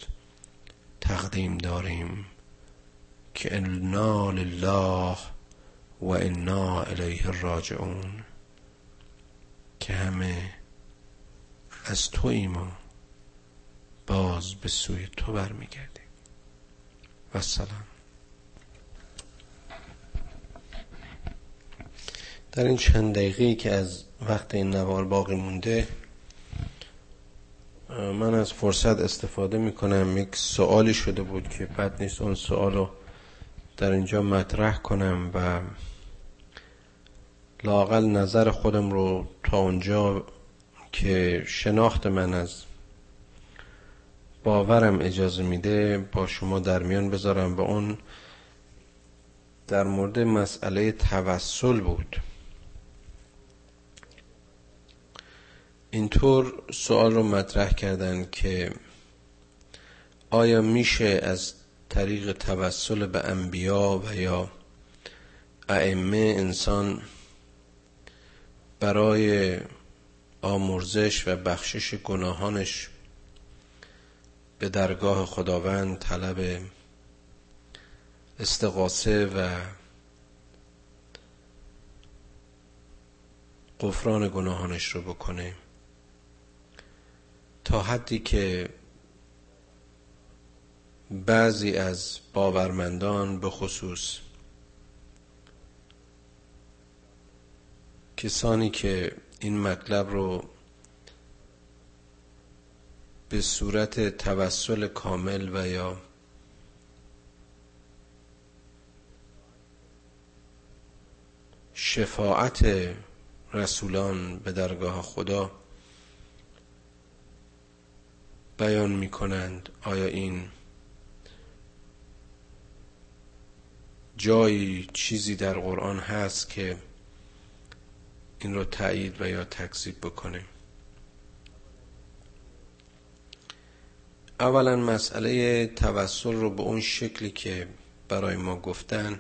S2: تقدیم داریم که انا لله و انا الیه راجعون. که همه از تو ایما باز به سوی تو برمیگردیم. و سلام در این چند دقیقه که از وقت این نوار باقی مونده من از فرصت استفاده می‌کنم. یک سوالی شده بود که بد نیست. اون سوال رو در اینجا مطرح کنم و لاقل نظر خودم رو تا اونجا که شناخت من از باورم اجازه میده با شما در میان بذارم و اون در مورد مسئله توسل بود. اینطور سوال رو مطرح کردن که آیا میشه از طریق توسل به انبیا و یا ائمه انسان برای آمرزش و بخشش گناهانش به درگاه خداوند طلب استقاسه و غفران گناهانش رو بکنه؟ تا حدی که بعضی از باورمندان به خصوص کسانی که این مطلب رو به صورت توسل کامل و یا شفاعت رسولان به درگاه خدا بیان می کنند آیا این جایی چیزی در قرآن هست که این رو تایید و یا تکذیب بکنه؟ اولا مسئله توسل رو به اون شکلی که برای ما گفتن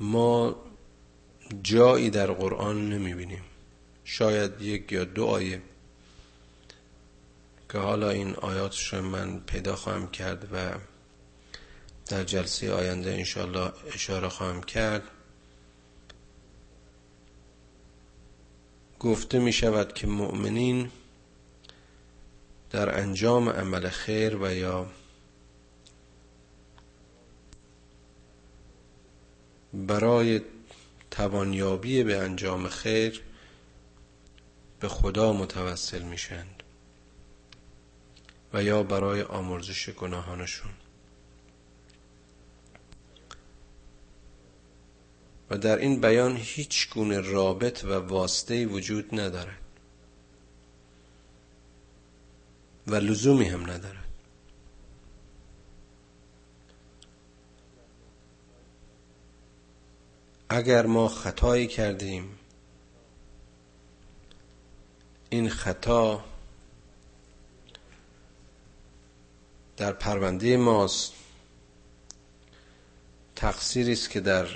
S2: ما جایی در قرآن نمی‌بینیم. شاید یک یا دو آیه که حالا این آیاتش رو من پیدا خواهم کرد و در جلسه آینده انشاءالله اشاره خواهم کرد. گفته می شود که مؤمنین در انجام عمل خیر و یا برای توانیابی به انجام خیر به خدا متوسل میشند و یا برای آمرزش گناهانشون. و در این بیان هیچ گونه رابط و واسطه وجود ندارد و لزومی هم ندارد. اگر ما خطایی کردیم این خطا در پرونده ماست. تقصیری است که در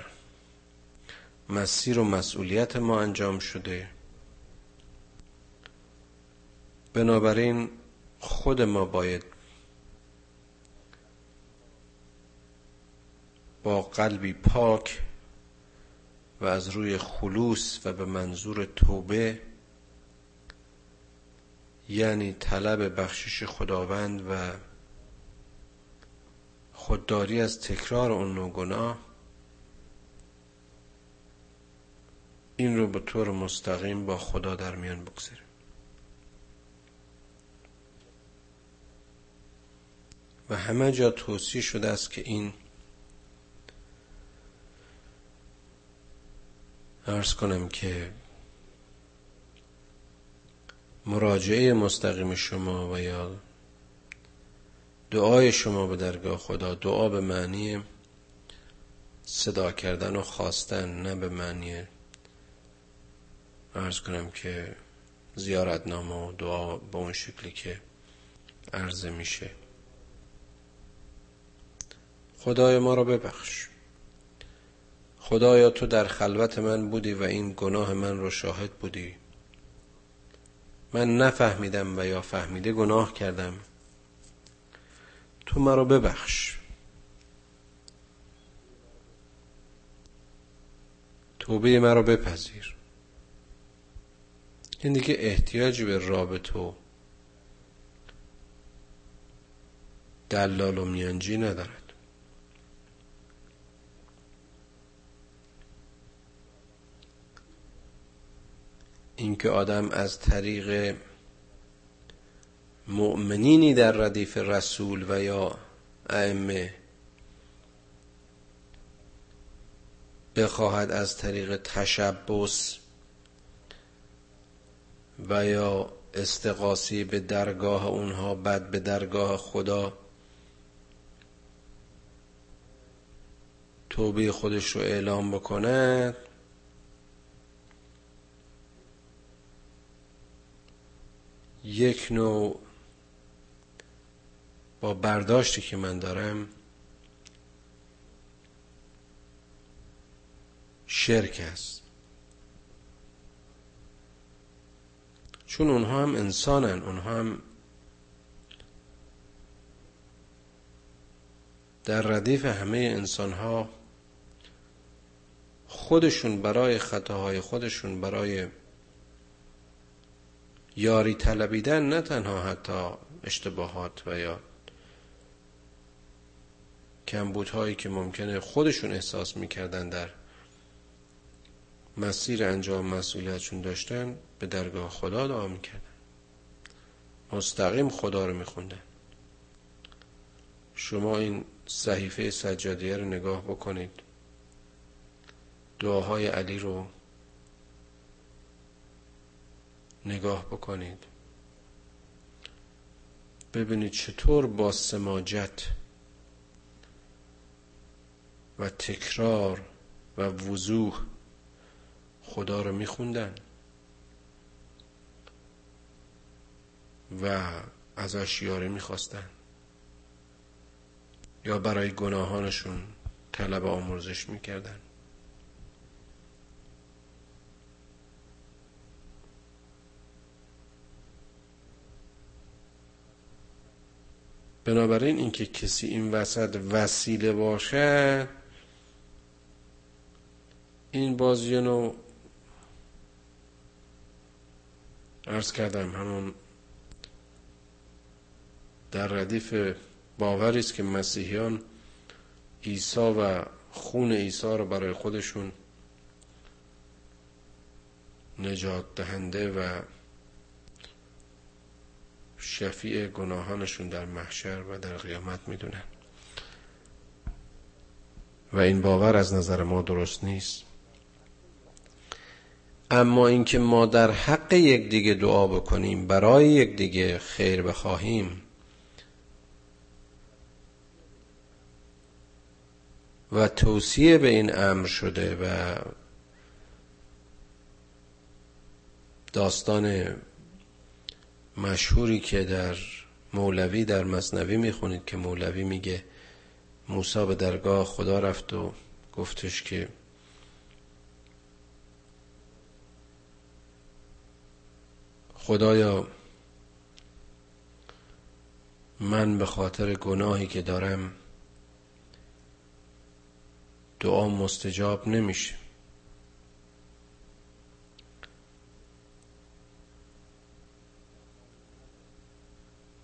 S2: مسیر و مسئولیت ما انجام شده. بنابراین خود ما باید با قلبی پاک و از روی خلوص و به منظور توبه یعنی طلب بخشش خداوند و خودداری از تکرار اون نوع گناه این رو به طور مستقیم با خدا در میان بگذاریم. و همه جا توصیه شده است که این ارز کنم که مراجعه مستقیم شما و یا دعای شما به درگاه خدا دعا به معنی صدا کردن و خواستن نه به معنی ارز کنم که زیارتنامه و دعا به اون شکلی که عرضه میشه. خدای ما را ببخش. خدایا تو در خلوت من بودی و این گناه من رو شاهد بودی. من نفهمیدم و یا فهمیده گناه کردم. تو مرا ببخش. توبه مرا بپذیر. این دیگه احتیاجی به رابط و دلال و میانجی ندارد اینکه آدم از طریق مؤمنینی در ردیف رسول و یا ائمه بخواهد از طریق تشبس و یا استقاسی به درگاه اونها بعد به درگاه خدا توبه خودش رو اعلام بکند. یک نوع با برداشتی که من دارم شرک است. چون اونها هم انسانن اونها هم در ردیف همه انسان ها خودشون برای خطاهای خودشون برای یاری طلبیدن نه تنها حتی اشتباهات و یا کمبودهایی که ممکنه خودشون احساس می‌کردن در مسیر انجام مسئولیتشون داشتن به درگاه خدا دعا می‌کردن. مستقیم خدا رو میخوندن. شما این صحیفه سجادیه رو نگاه بکنید. دعاهای علی رو نگاه بکنید. ببینید چطور با سماجت و تکرار و وضوح خدا رو میخوندن و ازش یاری می‌خواستن یا برای گناهانشون طلب آمرزش می‌کردن. بنابراین اینکه کسی این وسط وسیله باشه این بازی نوع ارز کردم همون در ردیف باوری است که مسیحیان عیسی و خون عیسی رو برای خودشون نجات دهنده و شفیع گناهانشون در محشر و در قیامت می‌دونن. و این باور از نظر ما درست نیست. اما اینکه ما در حق یکدیگه دعا بکنیم برای یکدیگه خیر بخواهیم و توصیه به این امر شده و داستان مشهوری که در مولوی در مصنوی می‌خونید که مولوی میگه موسی به درگاه خدا رفت و گفتش که خدایا من به خاطر گناهی که دارم دعا مستجاب نمیشه.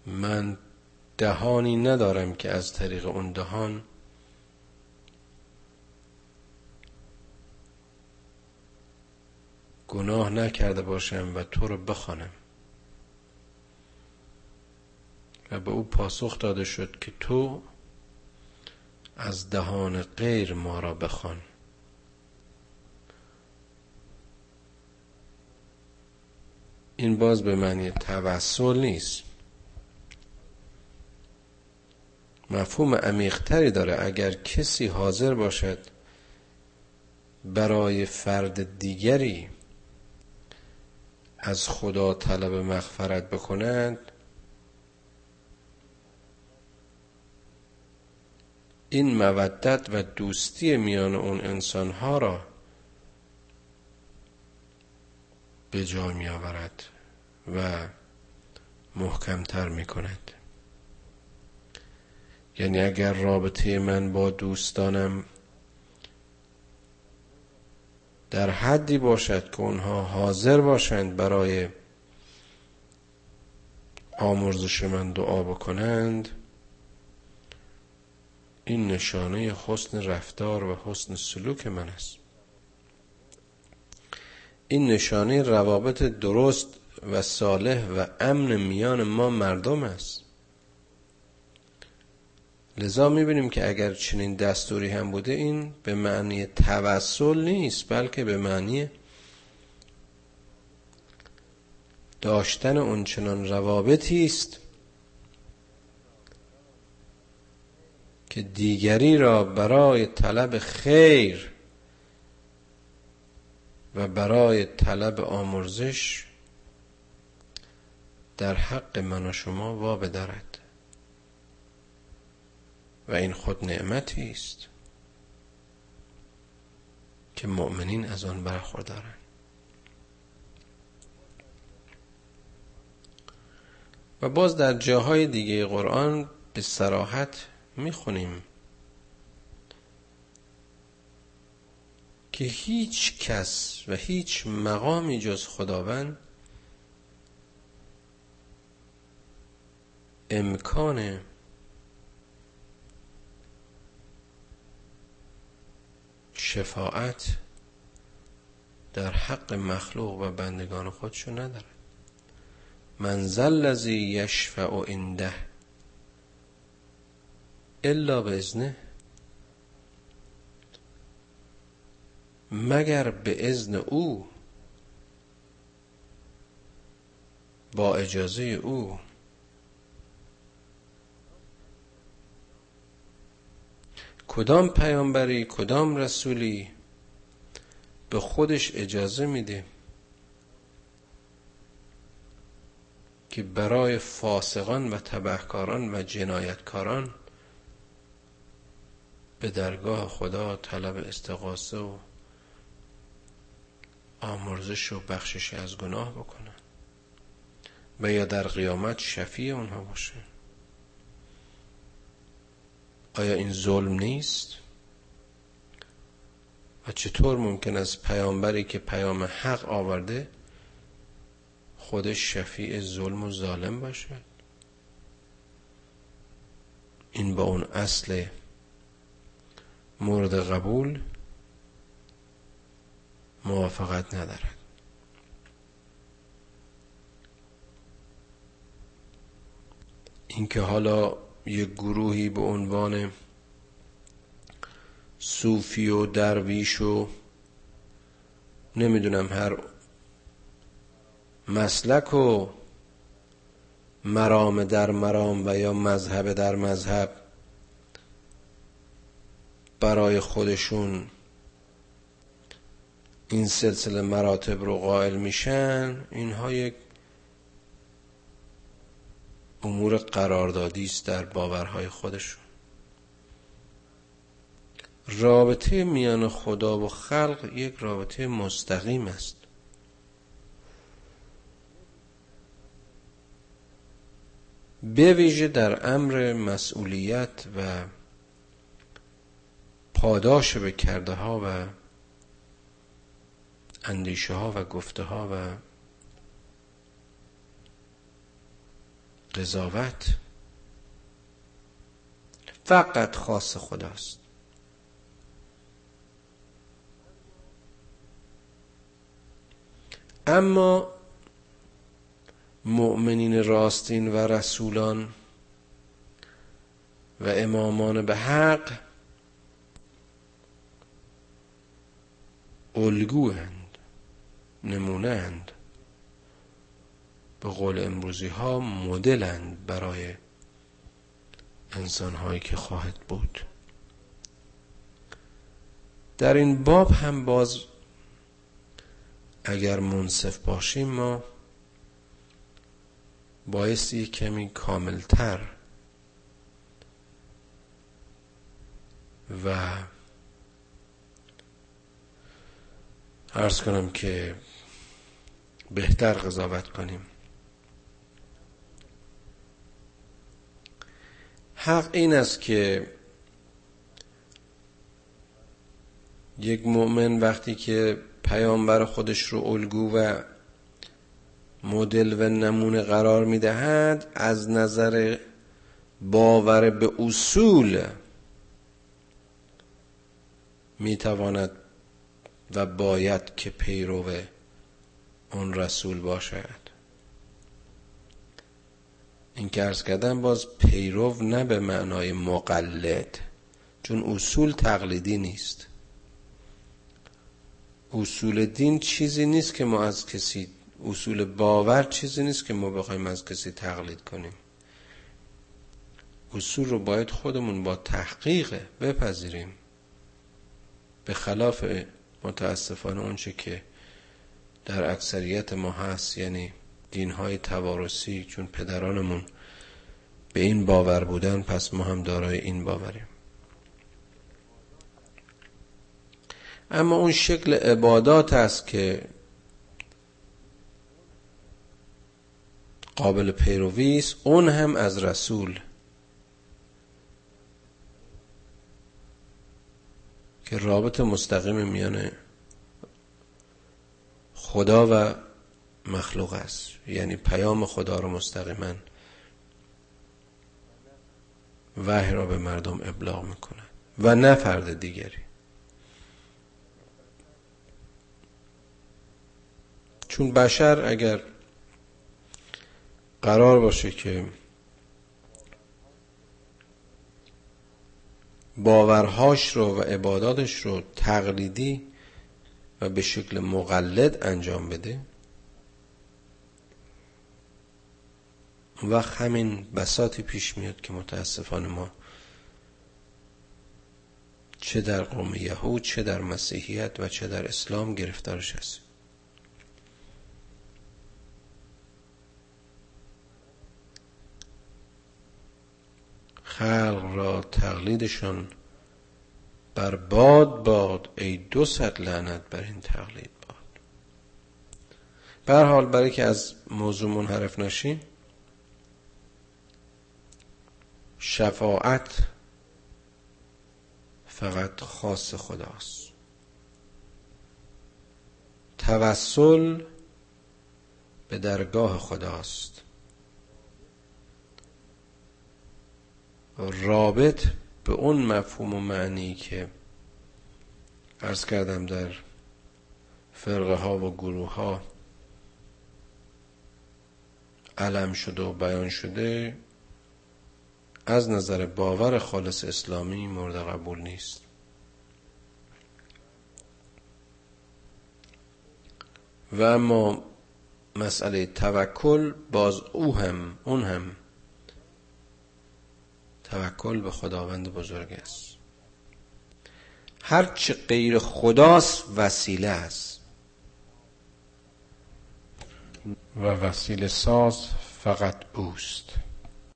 S2: من دهانی ندارم که از طریق اون دهان گناه نکرده باشم و تو رو بخوانم. و به او پاسخ داده شد که تو از دهان غیر ما را بخوان. این باز به معنی توسل نیست. مفهوم عمیقتری داره. اگر کسی حاضر باشد برای فرد دیگری از خدا طلب مغفرت بکند این مودت و دوستی میان اون انسانها را به جا می آورد و محکمتر می کند یعنی اگر رابطه من با دوستانم در حدی باشد که اونها حاضر باشند برای آمرزش من دعا بکنند این نشانه حسن رفتار و حسن سلوک من است. این نشانه روابط درست و صالح و امن میان ما مردم است. لذا می‌بینیم که اگر چنین دستوری هم بوده این به معنی توسل نیست بلکه به معنی داشتن اونچنان روابطی است که دیگری را برای طلب خیر و برای طلب آمرزش در حق من و شما وا بدارد و این خود نعمتی است که مؤمنین از آن برخوردارند. و باز در جاهای دیگه قرآن به سراحت می‌خونیم که هیچ کس و هیچ مقامی جز خداوند امکان شفاعت در حق مخلوق و بندگان خودشو ندارد من ذا الذی یشفع عنده الا باذنه مگر به اذن او با اجازه او کدام پیامبری کدام رسولی به خودش اجازه میده که برای فاسقان و تبهکاران و جنایتکاران به درگاه خدا طلب استقاسه و آمرزش و بخشش از گناه بکنن و یا در قیامت شفیع اونها باشه آیا این ظلم نیست؟ و چطور ممکن است پیامبری که پیام حق آورده خودش شفیع ظلم و ظالم باشد این با اون اصل مورد قبول موافقت ندارد اینکه حالا یک گروهی به عنوان صوفی و درویش و نمی‌دونم هر مسلک و مرام در مرام و یا مذهب در مذهب برای خودشون این سلسله مراتب رو قائل میشن اینها یک امور قراردادی است در باورهای خودشون. رابطه میان خدا و خلق یک رابطه مستقیم است. به ویژه در امر مسئولیت و پاداش به کرده ها و اندیشه ها و گفته ها و قضاوت. فقط خاص خداست. اما مؤمنین راستین و رسولان و امامان به حق الگوهند نمونهند به قول امروزی ها مدلند برای انسان هایی که خواهد بود. در این باب هم باز اگر منصف باشیم ما بایستی کمی کاملتر و عرض کنم که بهتر قضاوت کنیم. حق این است که یک مؤمن وقتی که پیامبر خودش رو الگو و مدل و نمونه قرار می‌دهد از نظر باور به اصول می‌تواند و باید که پیرو اون رسول باشد. این که ارز کردن باز پیرو نه به معنای مقلد چون اصول تقلیدی نیست. اصول دین چیزی نیست که ما از کسی اصول باور چیزی نیست که ما بخوایم از کسی تقلید کنیم. اصول رو باید خودمون با تحقیق بپذیریم. به خلاف متاسفانه اونچه که در اکثریت ما هست یعنی دین های توارسی چون پدرانمون به این باور بودن پس ما هم دارای این باوریم. اما اون شکل عبادات است که قابل پیروی اون هم از رسول. که رابط مستقیم میان خدا و مخلوق است. یعنی پیام خدا رو مستقیما وحی را به مردم ابلاغ می‌کنه و نه فرد دیگری. چون بشر اگر قرار باشه که باورهاش رو و عباداتش رو تقلیدی و به شکل مقلد انجام بده و همین بساطی پیش میاد که متاسفانه ما چه در قوم یهود چه در مسیحیت و چه در اسلام گرفتارش هستیم. خلق را تقلیدشان بر باد باد ای دو صد لعنت بر این تقلید باد. بر حال برای که از موضوع منحرف نشیم شفاعت فقط خاص خداست. توسل به درگاه خداست. رابط به اون مفهوم و معنی که ارز کردم در فرقه ها و گروه ها علم شده و بیان شده از نظر باور خالص اسلامی مورد قبول نیست. و اما مسئله توکل باز او هم اون هم توکل به خداوند بزرگ است. هرچه غیر خداست وسیله است. و وسیله ساز فقط اوست